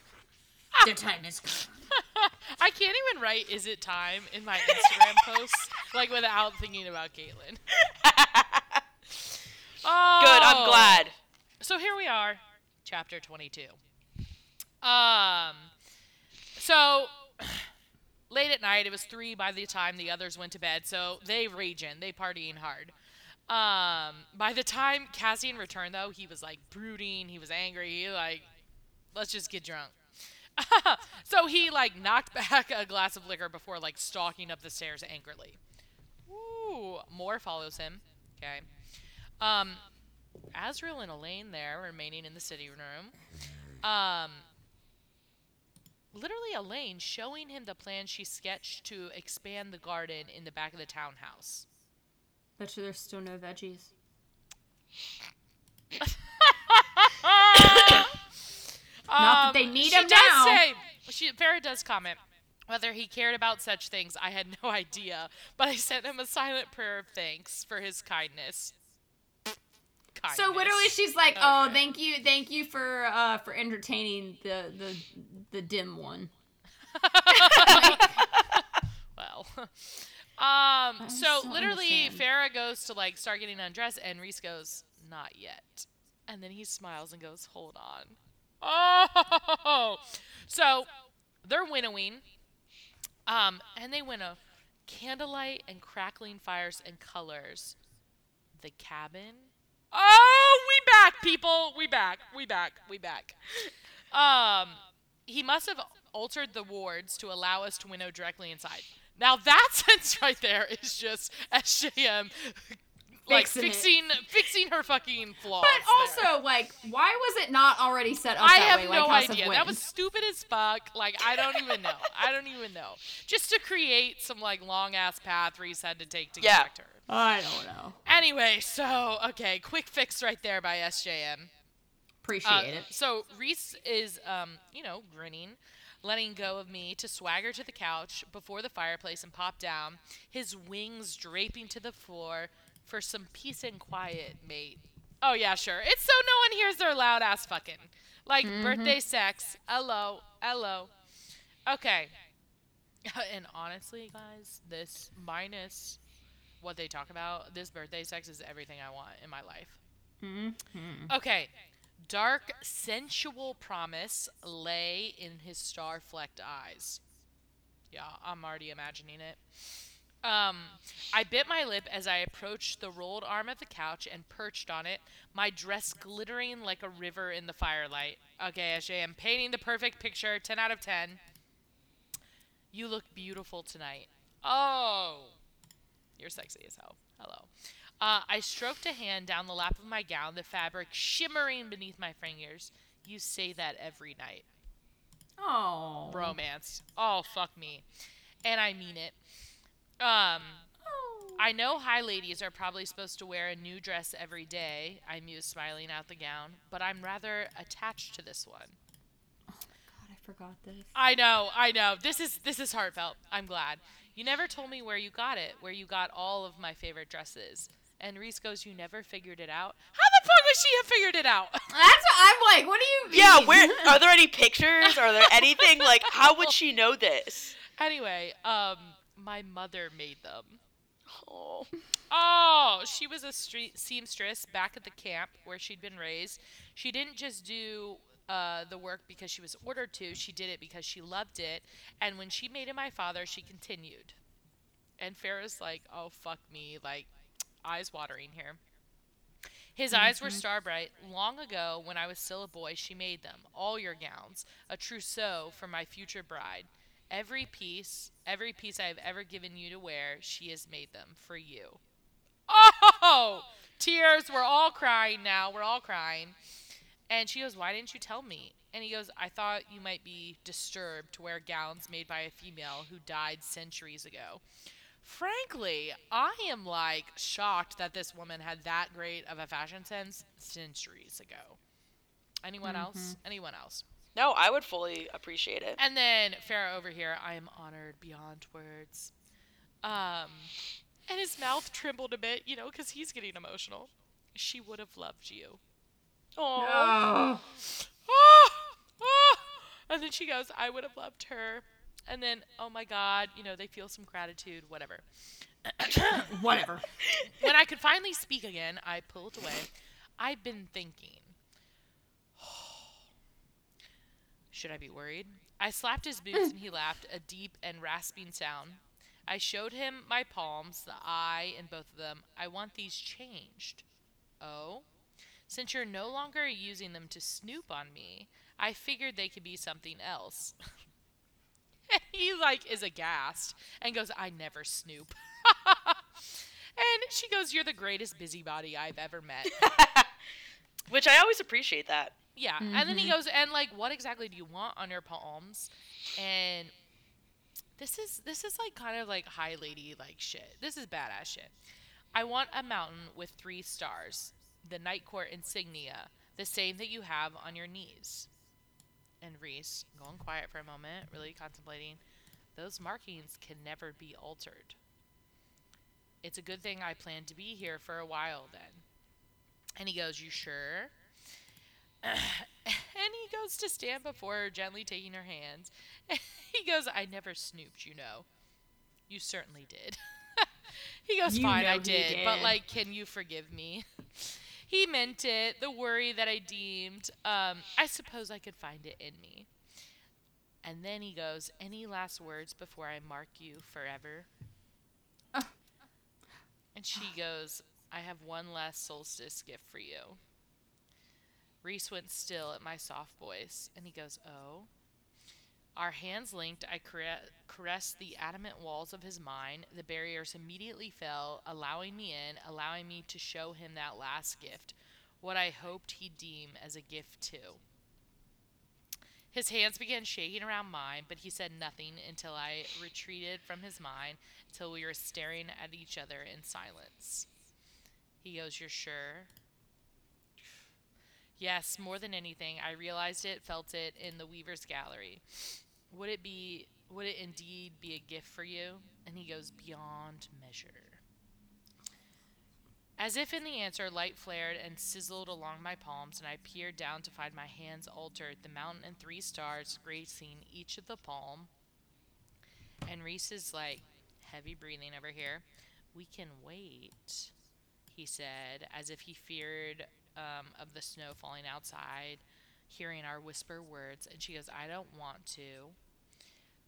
the time is (laughs) I can't even write "Is it time" in my Instagram (laughs) posts like without thinking about Caitlin. Oh, (laughs) Good. I'm glad. So here we are, chapter 22. Um, so (sighs) late at night, it was three by the time the others went to bed. So they raging, they partying hard. Um, by the time Cassian returned, though, he was like brooding. He was angry. He like, let's just get drunk. (laughs) so he like knocked back a glass of liquor before like stalking up the stairs angrily. Ooh, Mor follows him. Okay. Um, Azriel and Elain there remaining in the city room. Um, literally Elain showing him the plan she sketched to expand the garden in the back of the townhouse. Bet you there's still no veggies. (laughs) Not that they need Um, she 'em does now. Say, she, Feyre does comment whether he cared about such things. I had no (laughs) idea, but I sent him a silent prayer of thanks for his kindness. kindness. So literally, she's like, "Oh, thank you, thank you for uh for entertaining the the the dim one." (laughs) well. Um, so still literally, understand. Feyre goes to like start getting undressed, and Rhys goes, "Not yet," and then he smiles and goes, "Hold on." Oh, (laughs) so they're winnowing, um, and they winnow candlelight and crackling fires and colors. The cabin. Oh, we back, people. We back. We back. We back. Um, he must have altered the wards to allow us to winnow directly inside. Now that (laughs) sense right there is just SJM like Fixing it. fixing fixing her fucking flaws. But there. also, like, why was it not already set up I that have way? no like House idea. That was stupid as fuck. Like I don't even know. I don't even know. Just to create some like long ass path Rhys had to take to Yeah. get back to her. I don't know. Anyway, so okay, quick fix right there by SJM. Appreciate Uh, it. So Rhys is, um, you know, grinning, letting go of me to swagger to the couch before the fireplace and pop down, his wings draping to the floor for some peace and quiet, mate. Oh yeah, sure. It's so no one hears their loud ass fucking. Like birthday sex. Hello, hello. Okay. (laughs) and honestly, guys, this minus what they talk about, this birthday sex is everything I want in my life. Mm-hmm. Okay. Dark, sensual promise lay in his star flecked eyes. Yeah, I'm already imagining it. Um, I bit my lip as I approached the rolled arm of the couch and perched on it, my dress glittering like a river in the firelight. Okay, Ashay, I'm painting the perfect picture. 10 out of 10. You look beautiful tonight. Oh, you're sexy as hell. Hello. Uh, I stroked a hand down the lap of my gown, the fabric shimmering beneath my fingers. You say that every night. Oh. Romance. Oh, fuck me. And I mean it. Um, I know high ladies are probably supposed to wear a new dress every day, I mused, smiling out the gown, but I'm rather attached to this one. Oh God, I forgot this. I know, I know. This is this is heartfelt. I'm glad. You never told me where you got it, where you got all of my favorite dresses. And Rhys goes, You never figured it out? How the fuck would she have figured it out? (laughs) That's what I'm like. What do you (laughs) mean? Yeah, where are there any (laughs) pictures? Are there anything like how would she know this? anyway, um, my mother made them. Oh. Oh, she was a street seamstress back at the camp where she'd been raised. She didn't just do uh, the work because she was ordered to, she did it because she loved it. And when she made it my father, she continued. And Feyre's like, oh, fuck me. Like, eyes watering here. His eyes were star bright. Long ago, when I was still a boy, she made them. All your gowns. A trousseau for my future bride. Every piece, every piece I have ever given you to wear, she has made them for you. Oh! Tears. We're all crying now. We're all crying. And she goes, Why didn't you tell me? And he goes, I thought you might be disturbed to wear gowns made by a female who died centuries ago. Frankly, I am like shocked that this woman had that great of a fashion sense centuries ago. Anyone mm-hmm. else? Anyone else? No, I would fully appreciate it. And then Feyre over here, I am honored beyond words. Um, and his mouth trembled a bit, you know, because he's getting emotional. She would have loved you. Oh. Oh. Ah! Ah! And then she goes, I would have loved her. And then, oh my God, you know, they feel some gratitude, whatever. (coughs) Whatever. when I could finally speak again, I pulled away. I've been thinking. Should I be worried? I slapped his boots and he laughed, a deep and rasping sound. I showed him my palms, the eye in both of them. I want these changed. Oh? Since you're no longer using them to snoop on me, I figured they could be something else. (laughs) he like is aghast and goes, I never snoop. (laughs) and she goes, You're the greatest busybody I've ever met. (laughs) Which I always appreciate that. Yeah, and then he mm-hmm. goes and like, what exactly do you want on your palms? And this is this is like kind of like high lady like shit. This is badass shit. I want a mountain with three stars, the Night Court insignia, the same that you have on your knees. And Rhys, going quiet for a moment, really contemplating, those markings can never be altered. It's a good thing I plan to be here for a while then. And he goes, You sure? (sighs) and he goes to stand before her, gently taking her hands. (laughs) he goes, I never snooped, you know. You certainly did. (laughs) he goes, You Fine, I he did, but like, can you forgive me? (laughs) he meant it. The worry that I deemed, um, I suppose I could find it in me. And then he goes, Any last words before I mark you forever? Oh. And she goes, I have one last solstice gift for you. Rhys went still at my soft voice, and he goes, Oh. Our hands linked, I carre- caressed the adamant walls of his mind. The barriers immediately fell, allowing me in, allowing me to show him that last gift, what I hoped he'd deem as a gift too. His hands began shaking around mine, but he said nothing until I retreated from his mind, until we were staring at each other in silence. He goes, You're sure? Yes, more than anything, I realized it, felt it in the Weaver's Gallery. Would it be would it indeed be a gift for you? And he goes, Beyond measure. As if in the answer, light flared and sizzled along my palms, and I peered down to find my hands altered, the mountain and three stars gracing each of the palm. And Rhys is like, heavy breathing over here. We can wait, he said, as if he feared um, of the snow falling outside, hearing our whisper words. And she goes, I don't want to.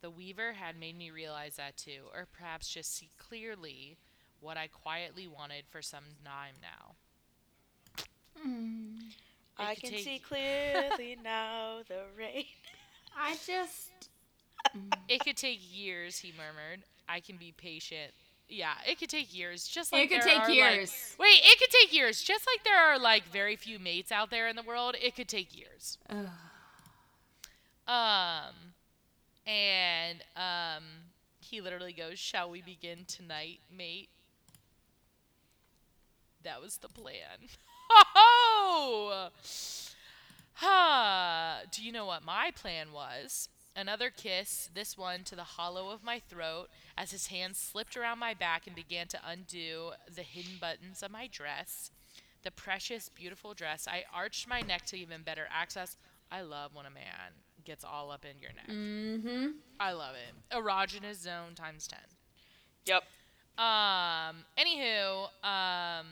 The weaver had made me realize that too, or perhaps just see clearly what I quietly wanted for some time now. I can take- see (laughs) clearly now the rain. I just. It could take years, he murmured. I can be patient. Yeah, it could take years. Just like It could take are, like- years. wait, it could take years. Just like there are like very few mates out there in the world, it could take years. Ugh. Um, and um, he literally goes, "Shall we begin tonight, mate?" That was the plan. (laughs) Oh, huh. Do you know what my plan was? Another kiss, this one to the hollow of my throat, as his hand slipped around my back and began to undo the hidden buttons of my dress. The precious, beautiful dress. I arched my neck to even better access. I love when a man gets all up in your neck. Mm-hmm. I love it. Erogenous zone times 10. Yep. Um, anywho, um,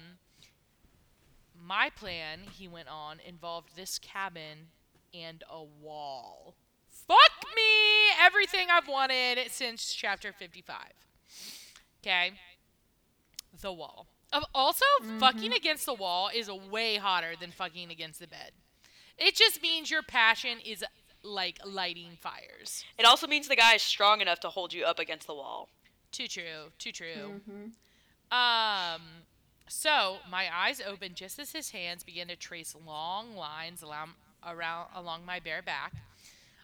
my plan, he went on, involved this cabin and a wall. Fuck me! Everything I've wanted since chapter 55. Okay? The wall. Of also, fucking against the wall is way hotter than fucking against the bed. It just means your passion is like lighting fires. It also means the guy is strong enough to hold you up against the wall. Too true. Too true. Mm-hmm. Um, so my eyes opened just as his hands began to trace long lines along, around along my bare back.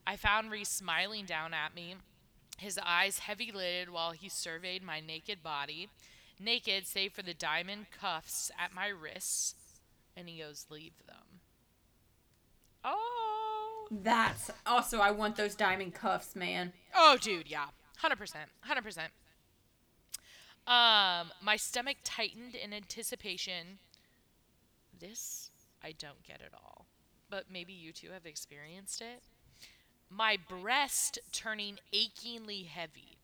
I found Rhys smiling down at me, his eyes heavy lidded while he surveyed my naked body, naked save for the diamond cuffs at my wrists. And he goes, "Leave them." Oh, That's also. I want those diamond cuffs, man. Oh, dude, yeah, hundred percent, hundred percent. Um, my stomach tightened in anticipation. This I don't get at all, but maybe you two have experienced it. My breast turning achingly heavy.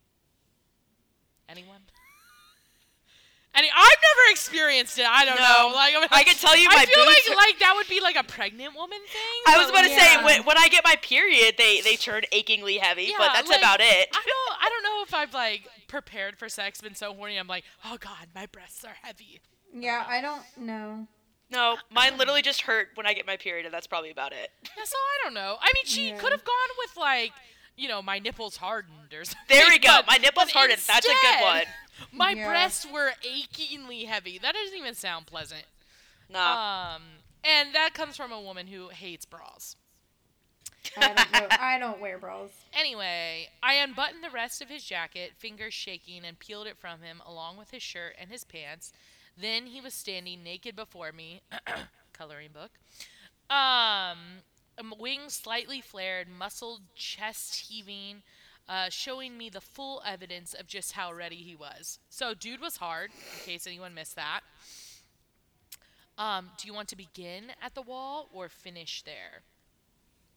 Anyone? (laughs) Any, I've never experienced it. I don't No. know. Like I, mean, I can tell you I my feel boobs- like like that would be like a pregnant woman thing. I was but, about to like- say Yeah. when, when I get my period, they they turn achingly heavy, but Yeah, that's like, about it. I don't I don't know if I've like prepared for sex, been so horny. I'm like, oh god, my breasts are heavy. Yeah, I don't know. No, mine literally just hurt when I get my period, and that's probably about it. (laughs) Yeah, so I don't know. I mean, she Yeah. could have gone with like, you know, my nipples hardened or something. There we go. but- (laughs) My nipples but hardened. That's a good one. My Yeah. breasts were achingly heavy. That doesn't even sound pleasant. No. Um, And that comes from a woman who hates bras. I don't know. (laughs) I don't wear bras. Anyway, I unbuttoned the rest of his jacket, fingers shaking, and peeled it from him along with his shirt and his pants. Then he was standing naked before me, (coughs) coloring book. Um, um, wings slightly flared, muscled chest heaving, uh, showing me the full evidence of just how ready he was. So, dude was hard, in case anyone missed that. Um, do you want to begin at the wall or finish there?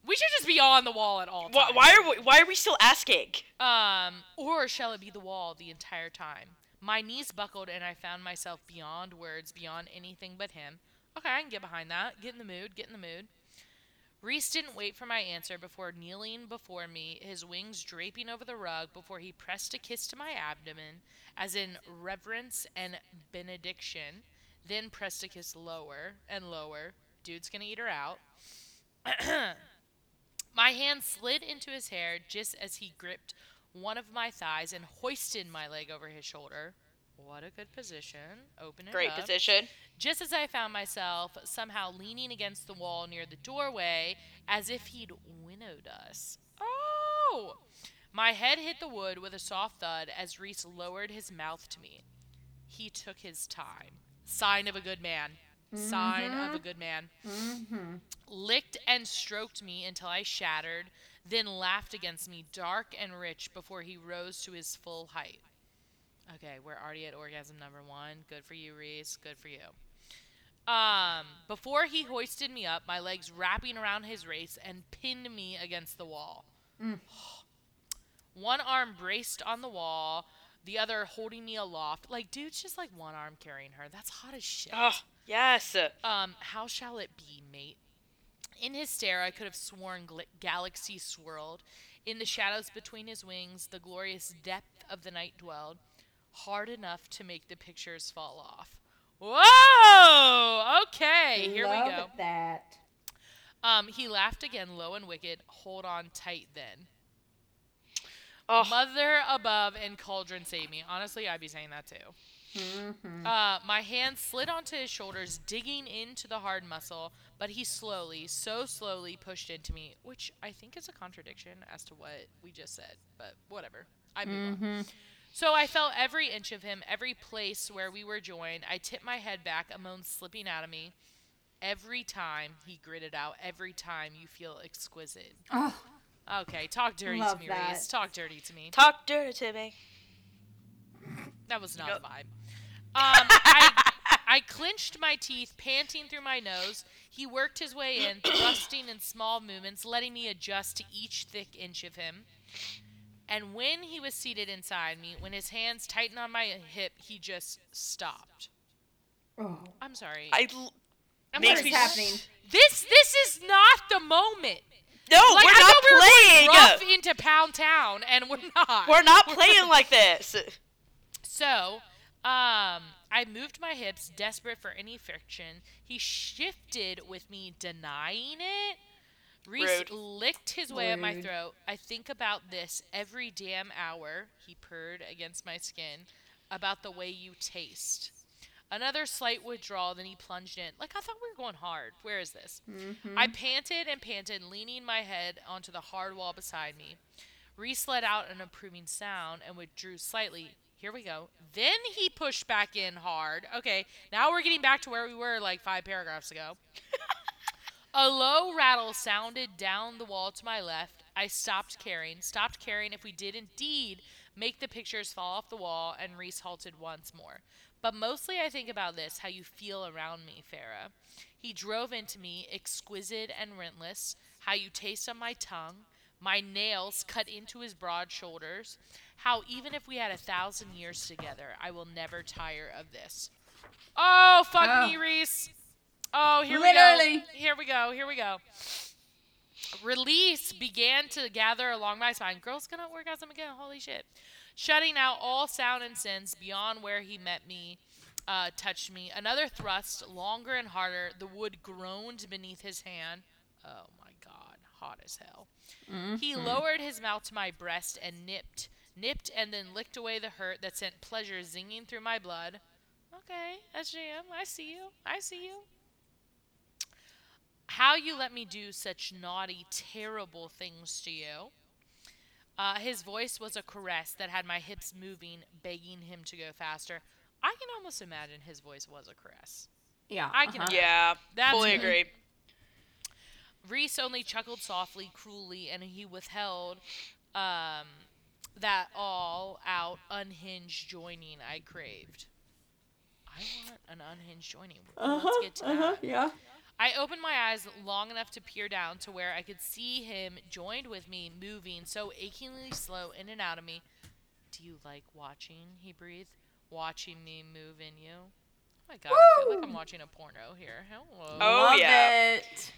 We should just be on the wall at all times. Why, why are we, why are we still asking? Um, or shall it be the wall the entire time? My knees buckled and I found myself beyond words, beyond anything but him. Okay, I can get behind that. Get in the mood, get in the mood. Rhys didn't wait for my answer before kneeling before me, his wings draping over the rug before he pressed a kiss to my abdomen, as in reverence and benediction, then pressed a kiss lower and lower. Dude's gonna eat her out. (clears throat) my hand slid into his hair just as he gripped one of my thighs and hoisted my leg over his shoulder. What a good position. Open it Great up. position. Just as I found myself somehow leaning against the wall near the doorway, as if he'd winnowed us. Oh! My head hit the wood with a soft thud as Rhys lowered his mouth to me. He took his time. Sign of a good man. Sign of a good man. Mm-hmm. Licked and stroked me until I shattered, then laughed against me, dark and rich, before he rose to his full height. Okay, we're already at orgasm number one. Good for you, Rhys. Good for you. Um, before he hoisted me up, my legs wrapping around his waist and pinned me against the wall. (sighs) One arm braced on the wall, the other holding me aloft. Like, dude's just like one arm carrying her. That's hot as shit. Oh, yes. Um, how shall it be, mate? In his stare, I could have sworn gl- galaxy swirled. In the shadows between his wings, the glorious depth of the night dwelled, hard enough to make the pictures fall off. Whoa! Okay, here we Love go. That. Um, he laughed again, low and wicked. Hold on tight, then. Oh, Mother above and cauldron save me. Honestly, I'd be saying that too. Mm-hmm. Uh, my hand slid onto his shoulders, digging into the hard muscle, but he slowly, so slowly pushed into me, which I think is a contradiction as to what we just said, but whatever. I move on. So I felt every inch of him, every place where we were joined. I tipped my head back, a moan slipping out of me. Every time he gritted out, every time you feel exquisite. Oh, Okay, talk dirty Love to me, that. Rhys. Talk dirty to me. talk dirty to me. That was not Nope. a vibe. Um, I, I clenched my teeth, panting through my nose. He worked his way in, (clears throat) thrusting in small movements, letting me adjust to each thick inch of him. And when he was seated inside me, when his hands tightened on my hip, he just stopped. oh. I'm sorry. I l- I'm makes What sorry. me happening? This this is not the moment. no. like, we're I not thought we were playing. going rough into Pound Town, and we're not. we're not playing like this. So, um, I moved my hips, desperate for any friction. He shifted with me, denying it. Rhys Rude. licked his way up my Rude. throat. I think about this every damn hour, he purred against my skin, about the way you taste. Another slight withdrawal, then he plunged in. Like, I thought we were going hard. Where is this? I panted and panted, leaning my head onto the hard wall beside me. Rhys let out an approving sound and withdrew slightly. Here we go. Then he pushed back in hard. Okay, now we're getting back to where we were like five paragraphs ago. (laughs) A low rattle sounded down the wall to my left. I stopped caring, stopped caring if we did indeed make the pictures fall off the wall, and Rhys halted once more. But mostly I think about this how you feel around me, Feyre. He drove into me, exquisite and rentless, how you taste on my tongue, my nails cut into his broad shoulders, how even if we had a thousand years together, I will never tire of this. Oh, fuck Oh. me, Rhys. Oh, here Literally. we go. Here we go. Here we go. Release began to gather along my spine. Girl's gonna orgasm again. Holy shit. Shutting out all sound and sense beyond where he met me, uh, touched me. Another thrust, longer and harder. The wood groaned beneath his hand. Oh my god. Hot as hell. He lowered his mouth to my breast and nipped, nipped, and then licked away the hurt that sent pleasure zinging through my blood. Okay, SJM, I see you. I see you. how you let me do such naughty, terrible things to you. Uh, his voice was a caress that had my hips moving, begging him to go faster. I can almost imagine his voice was a caress. Yeah. I can- uh-huh. Yeah, That's fully good. agree. Rhys only chuckled softly, cruelly, and he withheld um, that all out unhinged joining I craved. I want an unhinged joining. Let's uh-huh, get to uh-huh, that. yeah. I opened my eyes long enough to peer down to where I could see him joined with me, moving so achingly slow in and out of me. Do you like watching? He breathed. Watching me move in you. Oh my god, I feel like I'm watching a porno here. Hello. Oh, Love yeah. it.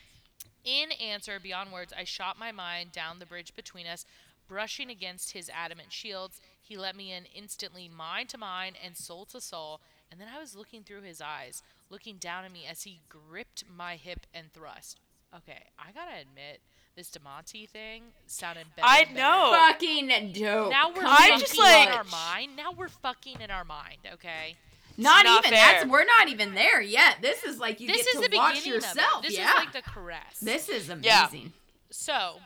In answer, beyond words, I shot my mind down the bridge between us, brushing against his adamant shields. He let me in instantly, mind to mind and soul to soul, and then I was looking through his eyes, looking down at me as he gripped my hip and thrust. Okay, I gotta admit, this Demonte thing sounded better. I and better. know. Fucking dope. Now we're I'm fucking just like- in our mind. Now we're fucking in our mind. Okay. not, not even. fair. That's we're not even there yet. This is like you this get is to the watch beginning yourself. of it. This yeah. is like the caress. this is Yeah. amazing. So,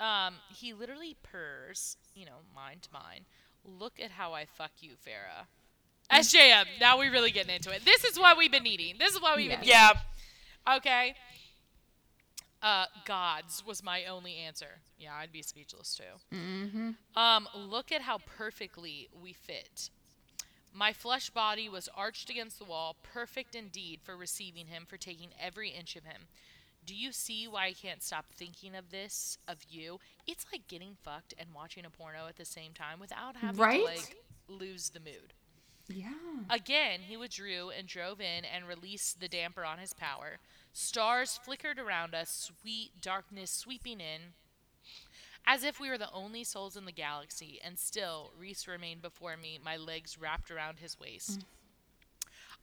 um, he literally purrs, you know, mind to mind. Look at how I fuck you, Feyre. SJM. Now we're really getting into it. This is what we've been needing. This is what we've been Yeah. Okay. Uh, gods was my only answer. Yeah, I'd be speechless too. Mm-hmm. Um, look at how perfectly we fit. My flesh body was arched against the wall, perfect indeed for receiving him, for taking every inch of him. Do you see why I can't stop thinking of this, of you? It's like getting fucked and watching a porno at the same time without having Right? to like lose the mood. Yeah. Again, he withdrew and drove in and released the damper on his power. Stars flickered around us, sweet darkness sweeping in, as if we were the only souls in the galaxy, and still Rhys remained before me, my legs wrapped around his waist. Mm.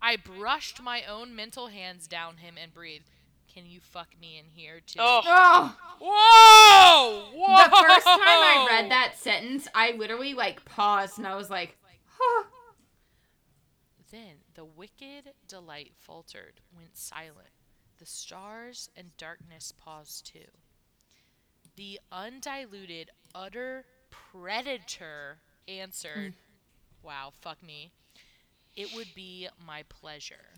I brushed my own mental hands down him and breathed, Can you fuck me in here too? Oh. Oh, Whoa! Whoa! the first time I read that sentence, I literally like paused and I was like, huh. Then the wicked delight faltered, went silent. The stars and darkness paused too. The undiluted, utter predator answered, hmm. Wow, fuck me. It would be my pleasure.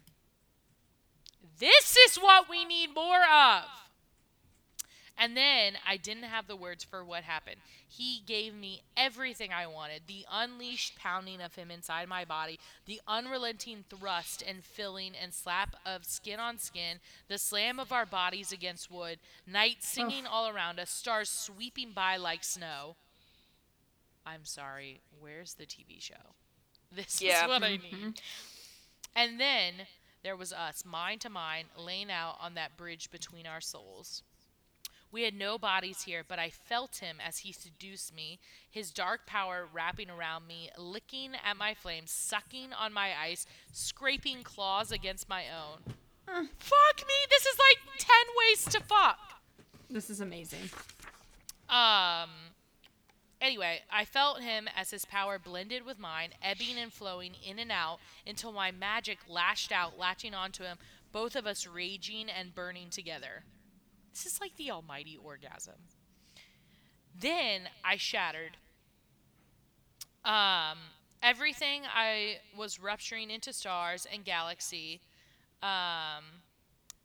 This is what we need more of. And then I didn't have the words for what happened. He gave me everything I wanted the unleashed pounding of him inside my body, the unrelenting thrust and filling and slap of skin on skin, the slam of our bodies against wood, night singing all around us, stars sweeping by like snow. I'm sorry, where's the TV show? (laughs) This Yeah. is what I mm-hmm. need. And then there was us, mind to mind, laying out on that bridge between our souls. We had no bodies here, but I felt him as he seduced me, his dark power wrapping around me, licking at my flames, sucking on my ice, scraping claws against my own. Fuck me! This is like 10 ways to fuck! This is amazing. Um. Anyway, I felt him as his power blended with mine, ebbing and flowing in and out until my magic lashed out, latching onto him, both of us raging and burning together. This is like the almighty orgasm. Then I shattered. Um, everything I was rupturing into stars and galaxy. Um,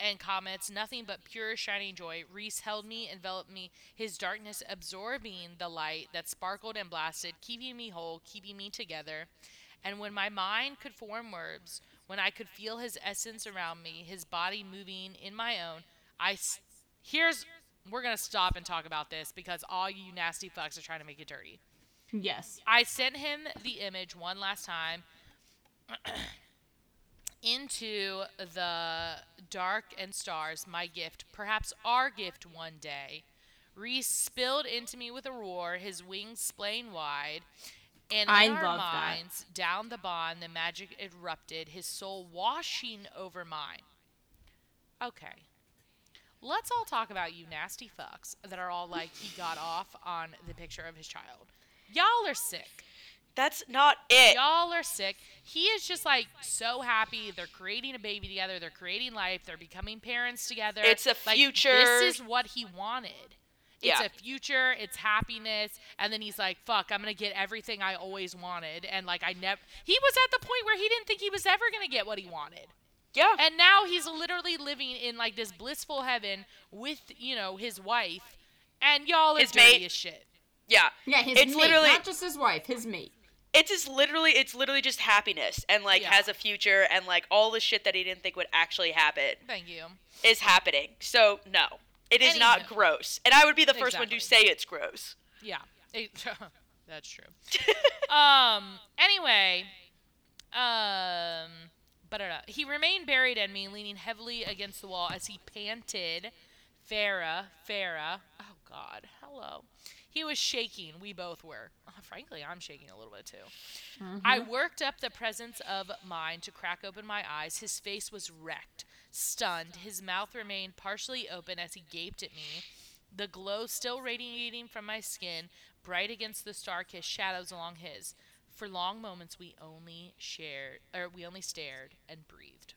and comets, nothing but pure shining joy. Rhys held me, enveloped me, his darkness absorbing the light that sparkled and blasted, keeping me whole, keeping me together. And when my mind could form words, when I could feel his essence around me, his body moving in my own, I. S- Here's. We're going to stop and talk about this because all you nasty fucks are trying to make it dirty. Yes. I sent him the image one last time (clears throat) into the dark and stars, my gift, perhaps our gift one day. Rhys spilled into me with a roar, his wings splaying wide. And I in our love that. minds, down the bond, the magic erupted, his soul washing over mine. Okay. Let's all talk about you nasty fucks that are all like he got off on the picture of his child. Y'all are sick. That's not it. Y'all are sick. He is just like so happy. They're creating a baby together. They're creating life. They're becoming parents together. It's a Like, future. this is what he wanted. It's Yeah. a future. It's happiness. And then he's like, "Fuck! I'm gonna get everything I always wanted." And like I never. He was at the point where he didn't think he was ever gonna get what he wanted. Yeah. And now he's literally living in like this blissful heaven with you know his wife, and y'all are His dirty mate. as shit. yeah. Yeah, his It's mate, literally- not just his wife, his mate. It's just literally it's literally just happiness and like Yeah. has a future and like all the shit that he didn't think would actually happen Thank you. is happening. So no. It is not gross. And I would be the first one to say it's gross. Yeah, it- (laughs) that's true. (laughs) um. Anyway, um. But he remained buried in me, leaning heavily against the wall as he panted. Feyre, Feyre. Oh God, hello. He was shaking. We both were. Uh, frankly, I'm shaking a little bit too. I worked up the presence of mind to crack open my eyes. His face was wrecked, stunned. His mouth remained partially open as he gaped at me. The glow still radiating from my skin, bright against the star-kissed shadows along his. For long moments, we only shared, or we only stared and breathed.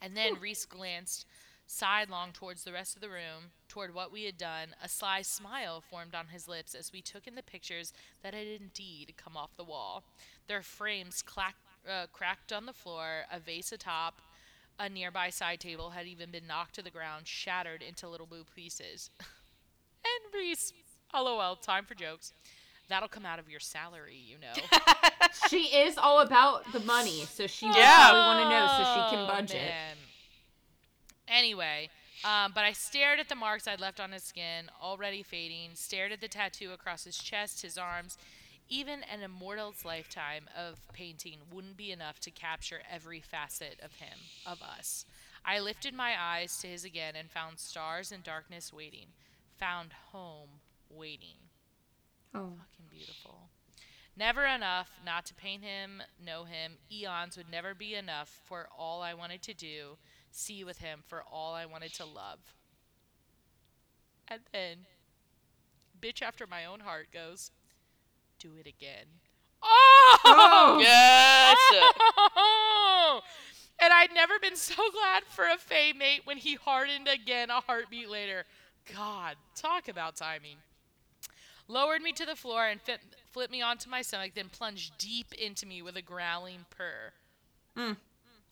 And then Rhys glanced sidelong towards the rest of the room, toward what we had done. A sly smile formed on his lips as we took in the pictures that had indeed come off the wall. Their frames clack, uh, cracked on the floor, a vase atop a nearby side table had even been knocked to the ground, shattered into little blue pieces. (laughs) and Rhys, lol, time for jokes. That'll come out of your salary, you know. (laughs) She is all about the money, so she would Yeah. probably want to know so she can Oh, budget. man. Anyway, um, but I stared at the marks I'd left on his skin, already fading, stared at the tattoo across his chest, his arms. Even an immortal's lifetime of painting wouldn't be enough to capture every facet of him, of us. I lifted my eyes to his again and found stars and darkness waiting, found home waiting Oh. fucking beautiful. Never enough not to paint him, know him. Eons would never be enough for all I wanted to do, see with him, for all I wanted to love. And then, bitch after my own heart goes, do it again. Oh! (laughs) Yes. (laughs) and I'd never been so glad for a Fae mate when he hardened again a heartbeat later. God, talk about timing. Lowered me to the floor and fit, flipped me onto my stomach, then plunged deep into me with a growling purr. Mm.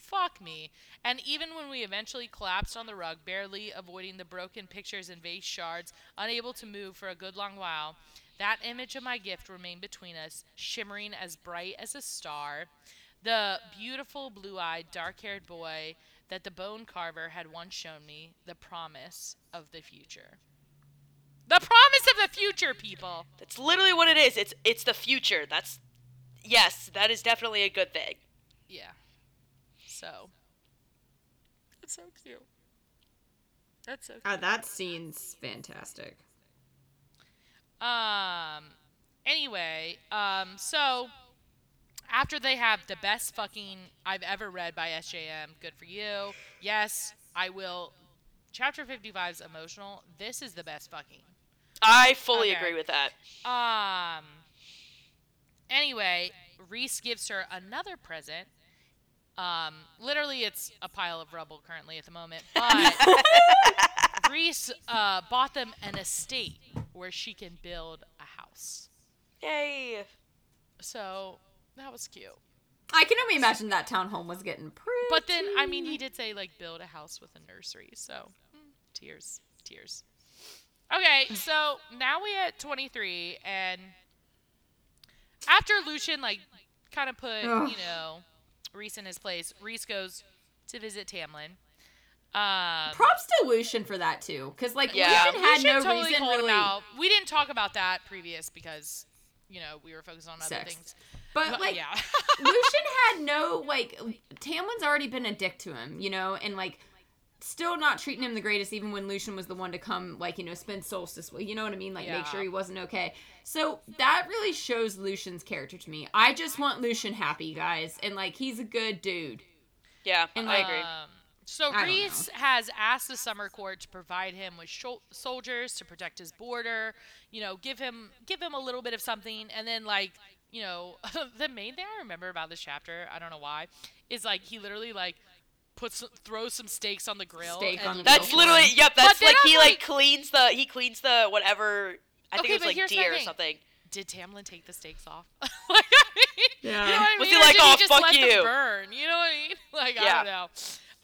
Fuck me. And even when we eventually collapsed on the rug, barely avoiding the broken pictures and vase shards, unable to move for a good long while, that image of my gift remained between us, shimmering as bright as a star. The beautiful blue eyed, dark haired boy that the bone carver had once shown me, the promise of the future. The promise of the future, people! That's literally what it is. It's it's the future. That's yes, that is definitely a good thing. Yeah. So. That's so cute. That's so cute. Uh, that scene's fantastic. Um. Anyway, um. So, after they have the best fucking I've ever read by SJM, good for you. Yes, I will. Chapter 55 is emotional. This is the best fucking. I fully Okay. agree with that. Um. Anyway, Rhys gives her another present. Um, literally, it's a pile of rubble currently at the moment, (laughs) but (laughs) Rhys uh, bought them an estate where she can build a house. Yay. So that was cute. I can only imagine that townhome was getting pretty. But then, I mean, he did say like build a house with a nursery. So mm, tears, tears. Okay, so now we at 23, and after Lucien like kind of put Ugh. you know Rhys in his place, Rhys goes to visit Tamlin. Um, props to Lucien for that too, because like Yeah. Lucien had no totally reason really. out. We didn't talk about that previous because you know we were focused on other Sex. things. But But, like yeah, (laughs) Lucien had no like Tamlin's already been a dick to him, you know, and like still not treating him the greatest even when Lucien was the one to come like, you know, spend solstice with you know what I mean? Like make sure he wasn't okay. So that really shows Lucien's character to me. I just want Lucien happy, guys. And like he's a good dude. Yeah, And, I agree. Um, so I Rhys has asked the summer court to provide him with shol- soldiers to protect his border. You know, give him give him a little bit of something, and then like you know, (laughs) the main thing I remember about this chapter, I don't know why, is like he literally like puts throws some steaks on the grill. Steak and on the That's Go for literally it. yep. That's like he like, like- cleans the he cleans the whatever. I think Okay, it was like deer or something. Did Tamlin take the steaks off? like, I mean, Yeah. You know what I Was he like, "Oh, he just fuck let them you"? burn? You know what I mean? (laughs) Like I don't know.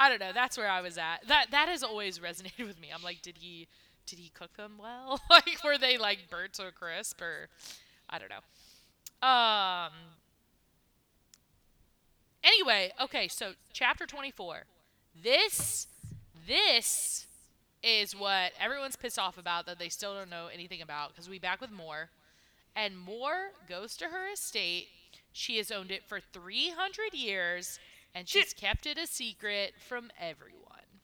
I don't know. That's where I was at. That that has always resonated with me. I'm like, did he did he cook them well? (laughs) like were they like burnt or crisp or I don't know. Um Anyway, okay, so chapter 24. This this is what everyone's pissed off about that they still don't know anything about because we back with Mor and Mor goes to her estate. She has owned it for 300 years and she's kept it a secret from everyone.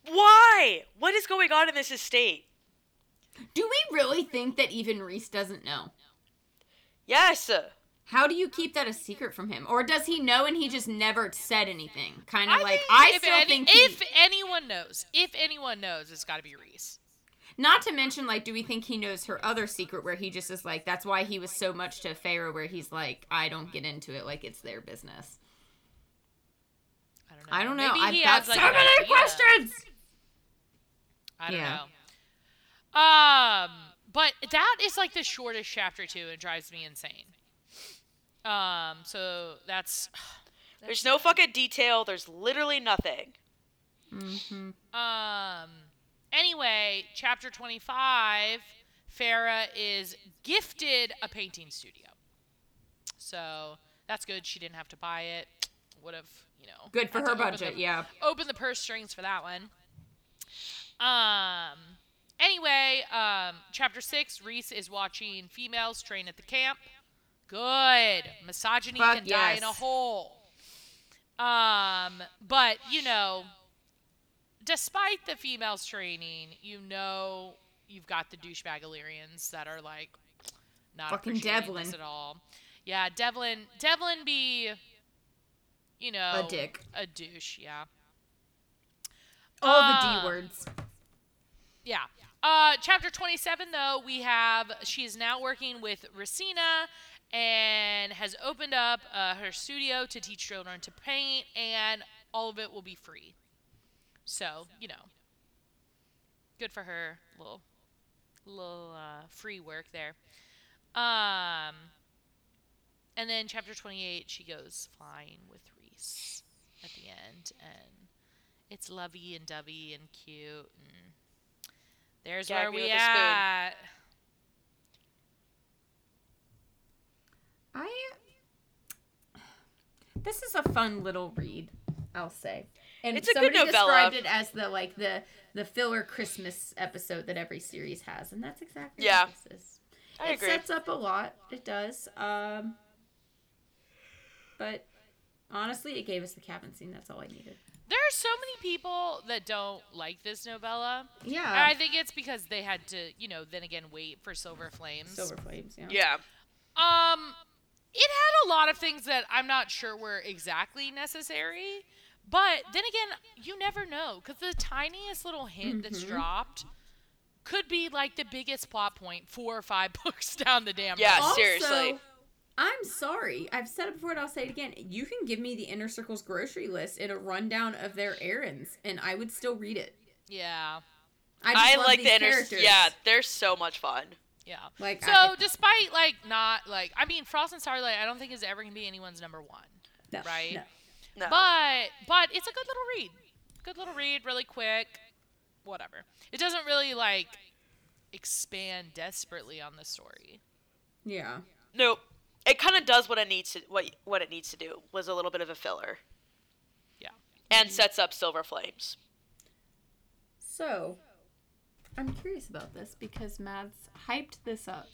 Why? What is going on in this estate? Do we really think that even Rhys doesn't know? Yes. How do you keep that a secret from him? Or does he know and he just never said anything? Kind of I like I if still any- think he, if anyone knows, if anyone knows, it's got to be Rhys. not to mention like do we think he knows her other secret where he just is like that's why he was so much to Feyre where he's like I don't get into it like it's their business. I don't know. I don't know. Maybe I've he got has, like, so an many idea. questions. I don't Yeah. know. Um, but that is like the shortest chapter too. It drives me insane. Um, so that's (sighs) There's no fucking detail. There's literally nothing. Mm-hmm. Um. Anyway, chapter twenty-five, Feyre is gifted a painting studio. So that's good. She didn't have to buy it. Would have, you know. Good for her budget, the- yeah. Open the purse strings for that one. Um. Anyway, um, chapter six, Rhys is watching females train at the camp. Good. Misogyny Fuck can die in a hole. Um, but you know, despite the females training, you know you've got the douchebag Illyrians that are like not Fucking Devlon. at all. Yeah, Devlon. Devlon be, you know, A dick. a douche. Yeah. All the D words. Yeah. Uh, chapter 27, though, we have she is now working with Ressina and has opened up uh, her studio to teach children to paint, and all of it will be free. So, you know, good for her. Little, little uh, free work there. Um, and then chapter 28, she goes flying with Rhys at the end, and it's lovey and dovey and cute and there's Gag where we at. I This is a fun little read, I'll say. And It's a good somebody novella. described it as the like the the filler Christmas episode that every series has, and that's exactly Yeah. what this is. I it agree. sets up a lot. It does. Um but honestly, it gave us the cabin scene. That's all I needed. There are so many people that don't like this novella. And Yeah. I think it's because they had to, you know, then again wait for Silver Flames. Silver Flames, yeah. Yeah. Um, it had a lot of things that I'm not sure were exactly necessary, but then again, you never know because the tiniest little hint that's Mm-hmm. dropped could be like the biggest plot point four or five (laughs) books down the damn Yeah, road. Also, seriously. I'm sorry. I've said it before and I'll say it again. You can give me the Inner Circle's grocery list and a rundown of their errands, and I would still read it. Yeah, I, just I love like these the inner. characters. Yeah, they're so much fun. Yeah. Like, So I- despite like not like I mean Frost and Starlight, I don't think is ever gonna be anyone's number one. no, right? no. No. But but it's a good little read. Good little read, really quick. Whatever. It doesn't really like expand desperately on the story. Yeah. Nope. It kind of does what it needs to what what it needs to do. Was a little bit of a filler Yeah. and sets up Silver Flames. So, I'm curious about this because Mads hyped this up.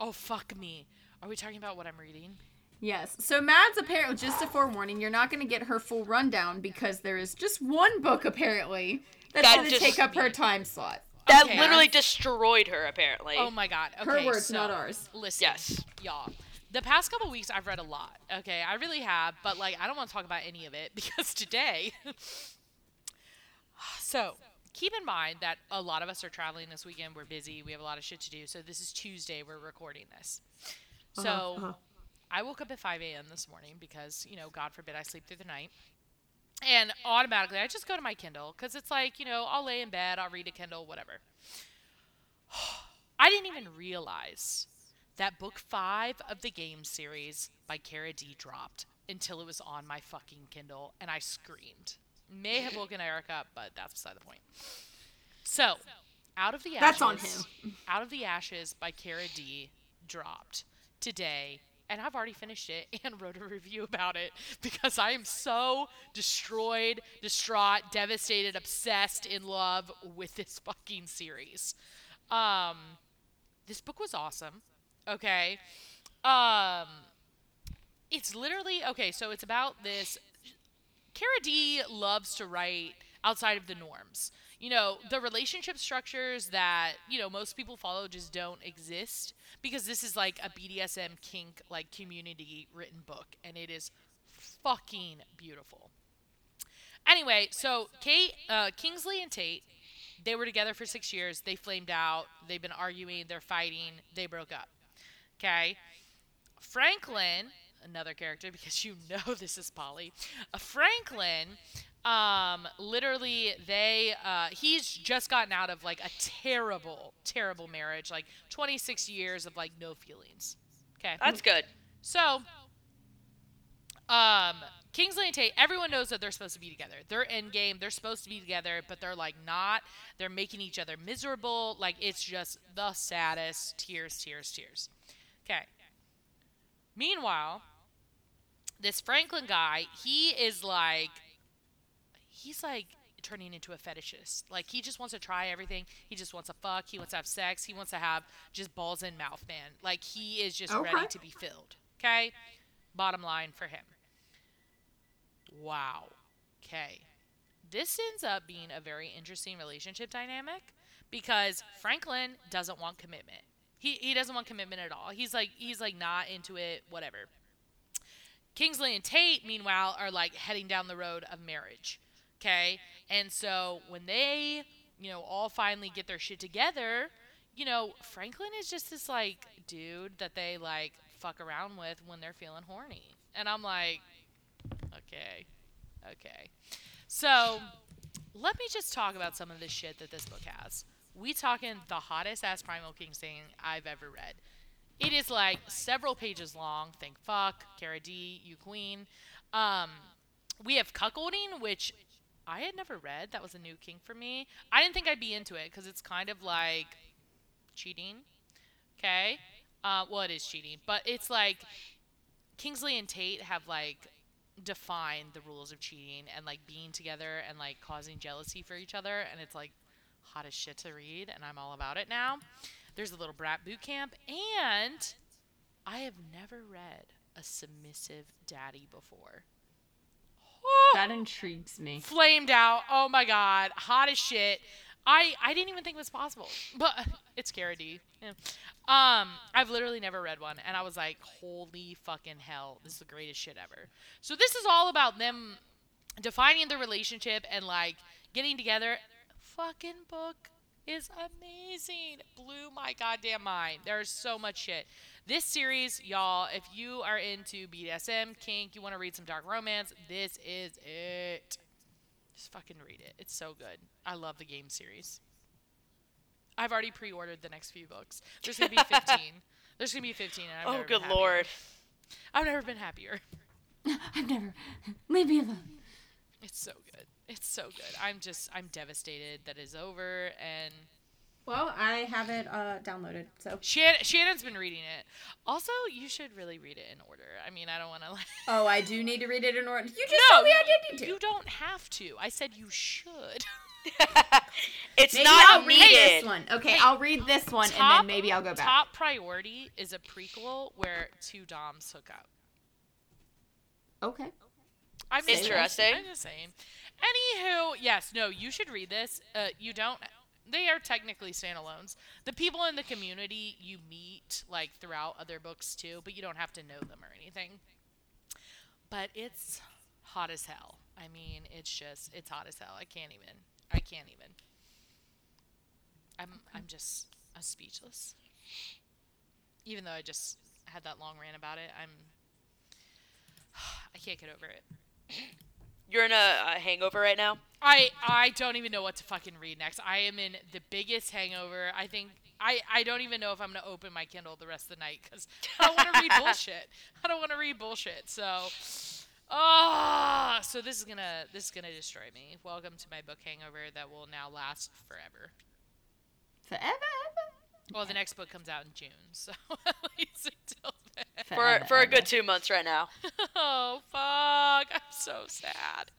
Oh fuck me. Are we talking about what I'm reading? Yes. So Mads apparently just a forewarning, you're not going to get her full rundown because there is just one book apparently that's That going to just- take up her time slot. That Okay. literally destroyed her. Apparently. Oh my god. Okay, Her words, so, not ours. Listen, Yes. y'all. The past couple weeks, I've read a lot. Okay, I really have, but like, I don't want to talk about any of it (laughs) because today. (laughs) so keep in mind that a lot of us are traveling this weekend. We're busy. We have a lot of shit to do. So this is Tuesday. We're recording this. So Uh-huh, uh-huh. I woke up at 5 a.m. this morning because, you know, God forbid I sleep through the night. And automatically, I just go to my Kindle because it's like, you know, I'll lay in bed, I'll read a Kindle, whatever. (sighs) I didn't even realize that book five of the game series by Cara Dee dropped until it was on my fucking Kindle, and I screamed. May have woken Eric up, but that's beside the point. So, out of the ashes, That's on him. Out of the Ashes by Cara Dee dropped today, and I've already finished it (laughs) and wrote a review about it because I am so destroyed, distraught, devastated, obsessed, in love with this fucking series. Um, this book was awesome. Okay. Um, it's literally okay. So it's about this. Cara Dee loves to write outside of the norms. You know, the relationship structures that, you know, most people follow just don't exist because this is like a BDSM kink like community written book and it is fucking beautiful. Anyway, so Kate uh, Kingsley and Tate they were together for 6 years. They flamed out. They've been arguing, they're fighting, they broke up. Okay? Franklin, another character because you (laughs) know this is poly. Uh, Franklin, um, literally, they uh, he's just gotten out of like a terrible, terrible marriage, like 26 years of like no feelings. Okay, That's good. so, um, Kingsley and Tate, everyone knows that they're supposed to be together. They're in game. They're supposed to be together, but they're like not. They're making each other miserable. Like it's just the saddest. Tears, tears, tears. Okay. Meanwhile, this Franklin guy, he is like, he's like turning into a fetishist. Like he just wants to try everything. He just wants to fuck. He wants to have sex. He wants to have just balls in mouth, man. Like he is just ready to be filled. Okay. Bottom line for him. Wow. Okay. This ends up being a very interesting relationship dynamic because Franklin doesn't want commitment. He he doesn't want commitment at all. He's like he's like not into it, whatever. Kingsley and Tate, meanwhile, are like heading down the road of marriage. Okay? And so when they, you know, all finally get their shit together, you know, Franklin is just this like dude that they like fuck around with when they're feeling horny. And I'm like, okay. Okay. So, let me just talk about some of the shit that this book has. We talking the hottest ass Primal kink thing I've ever read. It is like several pages long. Thank fuck, Cara Dee, you queen. Um, we have cuckolding, which I had never read. That was a new kink for me. I didn't think I'd be into it because it's kind of like cheating. Okay. Uh, well, it is cheating, but it's like Kingsley and Tate have like defined the rules of cheating and like being together and like causing jealousy for each other, and it's like hot as shit to read, and I'm all about it now. There's a little brat boot camp, and I have never read a submissive daddy before. (gasps) That intrigues me. flamed out. Oh my god, hot as shit. I I didn't even think it was possible, but it's Cara Dee. Yeah. Um, I've literally never read one, and I was like, holy fucking hell, this is the greatest shit ever. So this is all about them defining the relationship and like getting together. Fucking book is amazing. Blew my goddamn mind. There's so much shit. This series, y'all, if you are into BDSM, kink, you want to read some dark romance, this is it. Just fucking read it. It's so good. I love the game series. I've already pre-ordered the next few books. There's gonna be (laughs) 15. There's gonna be 15. And I've Oh, good lord. I've never been happier. (laughs) I've never. Leave me alone. It's so good. It's so good. I'm just I'm devastated that it's over and Well, I have it uh, downloaded, so. Shan- Shannon's been reading it. Also, you should really read it in order. I mean, I don't want to like Oh, I do need to read it in order. You just No, told me I did need to. You don't have to. I said you should. (laughs) it's Maybe not I'll read this one. Okay, Hey, I'll read this one and then maybe I'll go back. Top priority is a prequel where two doms hook up. Okay. I'm just- Interesting. I'm just saying. Anywho, yes, no, you should read this. Uh, you don't. They are technically standalones. The people in the community you meet like throughout other books too, but you don't have to know them or anything. But it's hot as hell. I mean, it's just it's hot as hell. I can't even. I can't even. I'm I'm just I'm speechless. Even though I just had that long rant about it, I'm (sighs) I can't get over it. (clears throat) You're in a, a hangover right now. I I don't even know what to fucking read next. I am in the biggest hangover. I think I I don't even know if I'm gonna open my Kindle the rest of the night because I don't want to read (laughs) bullshit. I don't want to read bullshit. So, ah, so this is gonna this is gonna destroy me. Welcome to my book hangover that will now last forever. Forever. Well, the next book comes out in June, so (laughs) at least until then. For for a good two months right now. (laughs) Oh fuck! I'm so sad.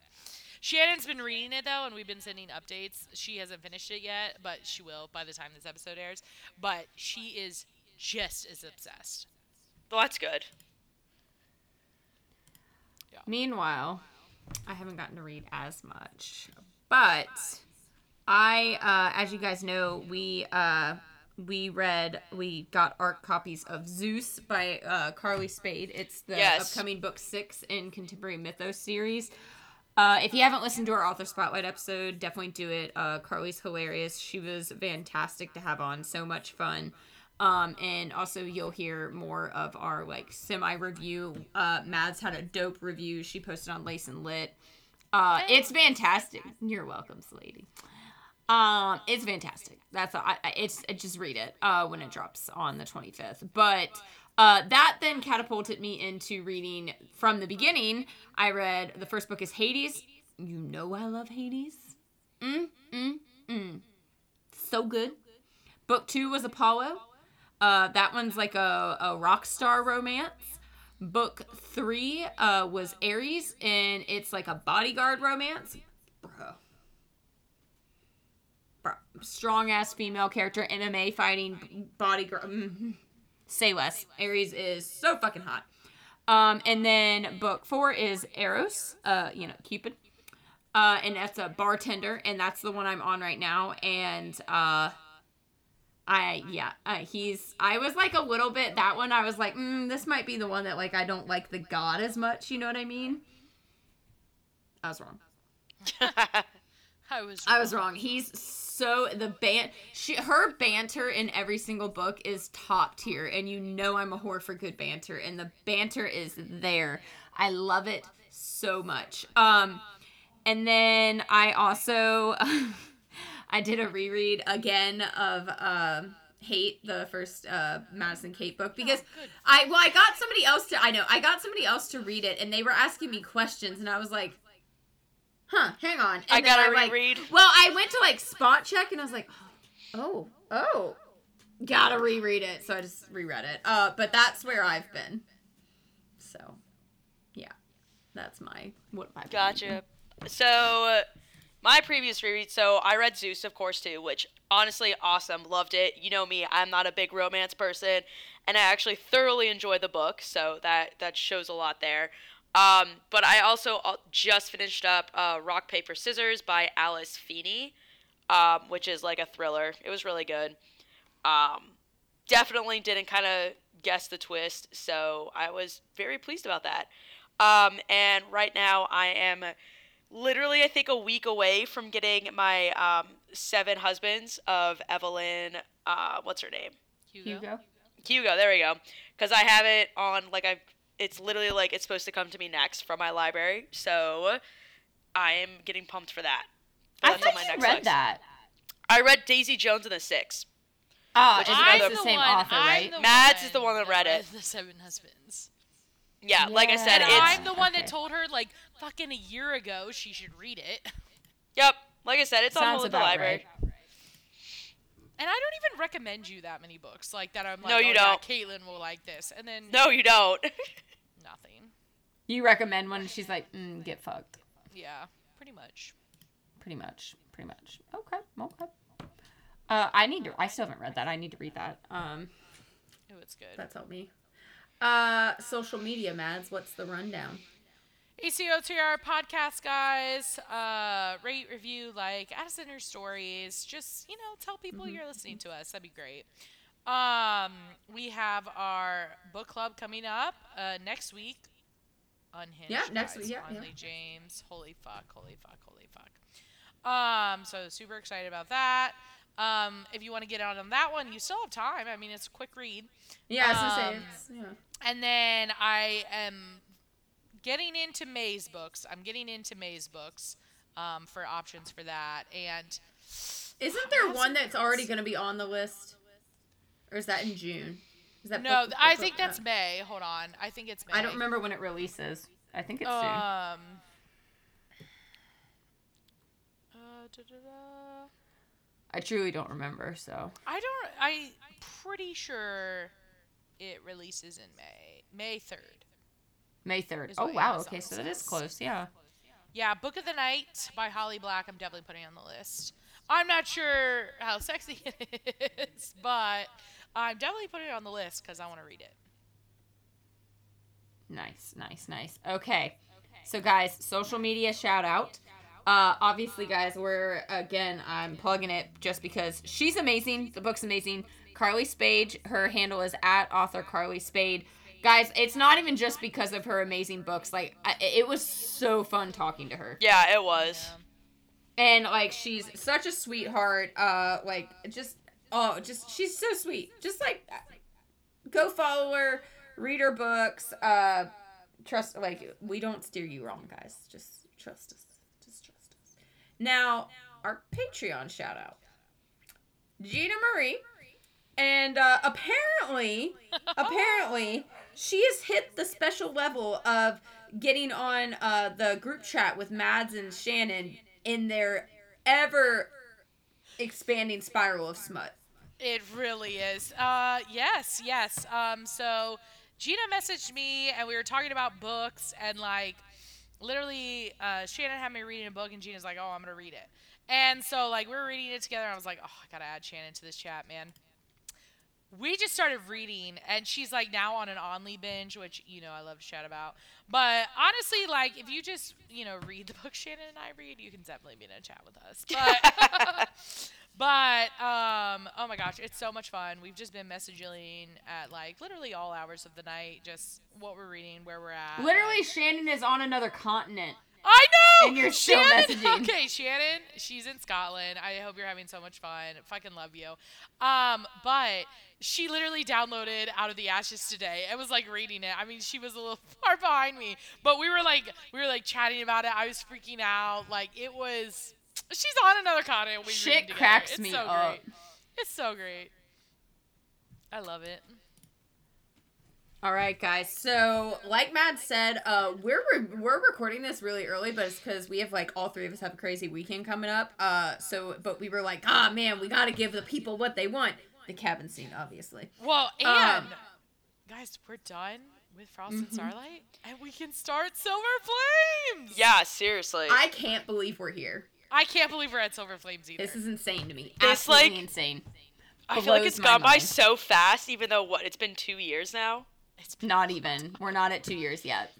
Shannon's been reading it though, and we've been sending updates. She hasn't finished it yet, but she will by the time this episode airs. But she is just as obsessed. Well, that's good. Meanwhile, I haven't gotten to read as much, but I, uh, as you guys know, we uh, we read, we got ARC copies of Zeus by uh, Carly Spade. It's the Yes. upcoming book six in Contemporary Mythos series. Uh, if you haven't listened to our author spotlight episode, definitely do it. Uh, Carly's hilarious. She was fantastic to have on. So much fun. Um, and also you'll hear more of our like semi review. Uh, Mads had a dope review she posted on Lace and Lit. Uh, it's fantastic. You're welcome, lady. Um, it's fantastic. That's I, it's I just read it uh when it drops on the 25th. But uh that then catapulted me into reading from the beginning. I read the first book is Hades. You know I love Hades. Mm mm mm. So good. Book 2 was Apollo. Uh that one's like a a rock star romance. Book 3 uh was Ares and it's like a bodyguard romance. Strong ass female character, MMA fighting body girl. mhm. Say less. Ares is so fucking hot. Um, and then book four is Eros, uh, you know, Cupid. Uh, and that's a bartender, and that's the one I'm on right now. And uh, I yeah, uh, he's. I was like a little bit that one. I was like, mm, this might be the one that like I don't like the god as much. You know what I mean? I was wrong. (laughs) I was. I was wrong. He's so the ban she her banter in every single book is top tier and you know I'm a whore for good banter and the banter is there. I love it so much. Um and then I also (laughs) I did a reread again of um Hate the first uh Madison Kate book because good. I well I got somebody else to I know I got somebody else to read it and they were asking me questions and I was like huh hang on and I gotta like, reread. well, I went to like spot check and I was like, oh, oh, gotta reread it. So I just reread it. Uh, but that's where I've been. So, yeah, that's my what I've been. Gotcha. So, my previous reread, so I read Zeus, of course, too, which honestly, awesome. Loved it. You know me, I'm not a big romance person, and I actually thoroughly enjoyed the book, so that, that shows a lot there. Um, but I also uh, just finished up uh, Rock, Paper, Scissors by Alice Feeney, um, which is like a thriller. It was really good. Um, definitely didn't kind of guess the twist, so I was very pleased about that. Um, and right now I am literally, I think, a week away from getting my um, Seven Husbands of Evelyn. Uh, what's her name? Hugo. Hugo. Hugo. There we go. Because I have it on like I. It's literally like it's supposed to come to me next from my library, so I am getting pumped for that. But I that's thought my you next read list. that. I read Daisy Jones and the Six. Ah, Which is it's another- the same author, right? the Mads is the one that read it. The Seven Husbands. Yeah, like I said, And it's I'm the one okay. that told her like fucking a year ago she should read it. yep. Like I said, it's on Sounds hold at the library. right. And I don't even recommend you that many books like that. I'm like, No, you oh, don't. Caitlin will like this, and then No, you don't. (laughs) nothing. You recommend one? She's like, mm, get fucked. Yeah, pretty much. Pretty much. Pretty much. Okay. Okay. Uh, I need to. I still haven't read that. I need to read that. Um, It was good. that's helped me. Uh, social media, Mads. What's the rundown? ACOTR podcast, guys. Uh, rate, review, like, add us in your stories. Just, you know, tell people Mm-hmm. you're listening to us. That'd be great. Um, we have our book club coming up uh, next week. Unhinged. Yeah, next guys, week, yeah, yeah. James. Holy fuck, holy fuck, holy fuck. Um, so super excited about that. Um, if you want to get out on that one, you still have time. I mean, it's a quick read. Yeah, I was gonna. Um, yeah. And then I am getting into May's books. I'm getting into May's books um, for options for that. And Isn't there one that's already going to be on the list? Or is that in June? Is that no, book- I book- think uh, that's May. Hold on. I think it's May. I don't remember when it releases. I think it's soon. Um. Da-da-da. I truly don't remember, so. I don't. I pretty sure it releases in May. May third. May 3rd. Oh, wow. Amazon Okay, so that is close. Yeah. Yeah, Book of the Night by Holly Black. I'm definitely putting on the list. I'm not sure how sexy (laughs) it is, but I'm definitely putting it on the list because I want to read it. Nice, nice, nice. Okay. So, guys, social media shout out. Uh, obviously, guys, we're again. I'm plugging it just because she's amazing. The book's amazing. Carly Spade. Her handle is at author Carly Spade. Guys, it's not even just because of her amazing books. Like, I, it was so fun talking to her, Yeah, it was. and like, she's such a sweetheart. Uh, like, just oh, just she's so sweet. Just like, go follow her, read her books. Uh, trust like we don't steer you wrong guys just trust us just trust us now our patreon shout out gina marie and uh, apparently (laughs) apparently she has hit the special level of getting on uh, the group chat with mads and shannon in their ever expanding spiral of smut It really is. Uh, yes, yes. Um, so Gina messaged me, and we were talking about books, and like, literally, uh, Shannon had me reading a book, and Gina's like, "Oh, I'm gonna read it." And so, like, we were reading it together. And I was like, "Oh, I gotta add Shannon to this chat, man." We just started reading, and she's like now on an only binge, which you know I love to chat about. But honestly, like if you just you know read the (laughs) book Shannon and I read, you can definitely be in a chat with us. (laughs) But (laughs) But um, oh my gosh, it's so much fun. We've just been messaging at like literally all hours of the night, just what we're reading, where we're at. literally shannon is on another continent I know. And you're still Shannon, messaging. (laughs) Okay, Shannon, she's in Scotland. I hope you're having so much fun. Fucking love you. Um, but she literally downloaded Out of the Ashes today. and was like reading it. I mean, she was a little (laughs) far behind me, but we were like we were like chatting about it. I was freaking out. Like it was. She's on another continent. We Shit cracks it's me so up. Great. It's so great. I love it. All right, guys. So, like Matt said, uh, we're re- we're recording this really early, but it's because we have like all three of us have a crazy weekend coming up. Uh, so, but we were like, ah, man, we got to give the people what they want. The cabin scene, obviously. Well, and Um, guys, we're done with Frost Mhm. and Starlight, and we can start Silver Flames. Yeah, seriously. I can't believe we're here. I can't believe we're at Silver Flames either. This is insane to me. This, Absolutely like- insane. I feel like it's my gone by so fast, even though what it's been two years now. It's Not even. We're not at two years yet.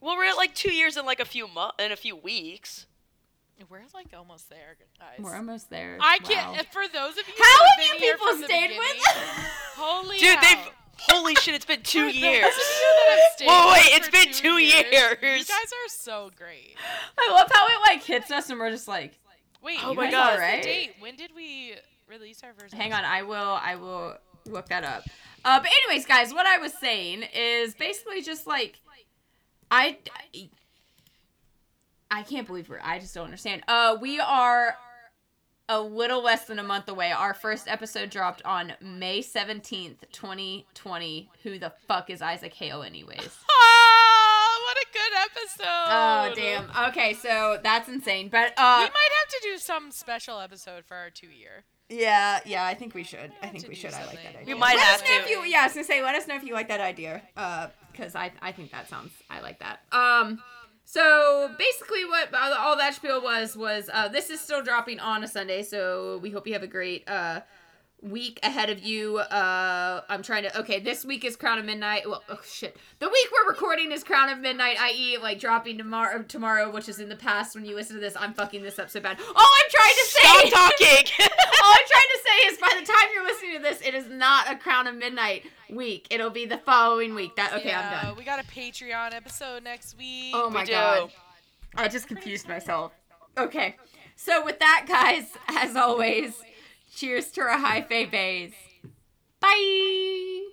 Well, we're at like two years in like a few mo- in a few weeks. We're like almost there, guys. We're almost there. I can't. Wow. For those of you, How who have been you people from stayed with? (laughs) Holy Dude, hell. they've holy shit, it's been (laughs) two years. those of you that have stayed Whoa, wait, It's been two You years. guys are so great. I love how it like hits us, and we're just like, Wait, Oh you my guys, God. what's the Right? date? When did we release our first? Hang on. I will I will look that up. Uh, but anyways, guys, what I was saying is basically just like I I can't believe we're I just don't understand. Uh we are a little less than a month away. Our first episode dropped on May 17th, 2020. Who the fuck is Isaac Hale anyways? (laughs) Ah, what a good episode. Oh damn. Okay, so that's insane. But uh, We might have to do some special episode for our two year. Yeah, yeah, I think we should. I think we should. I like something. that We idea. might let have us know to. If you, yeah, I was gonna say, let us know if you like that idea. Uh, because I I think that sounds I like that. Um, so basically, what all all that spiel was was uh, this is still dropping on a Sunday, so we hope you have a great uh week ahead of you. Uh, I'm trying to. Okay, this week is Crown of Midnight. Well, oh shit, the week we're recording is Crown of Midnight, i.e., like dropping tomorrow. Tomorrow, which is in the past. When you listen to this, I'm fucking this up so bad. Oh, I'm trying to say. Stop (laughs) talking. (laughs) I'm trying to say is by the time you're listening to this, it is not a Crown of Midnight week. It'll be the following week. That okay, Yeah, I'm done. We got a Patreon episode next week. Oh my do. god. I just confused myself. Okay. So with that, guys, as always, cheers to our high fae bays. Bye.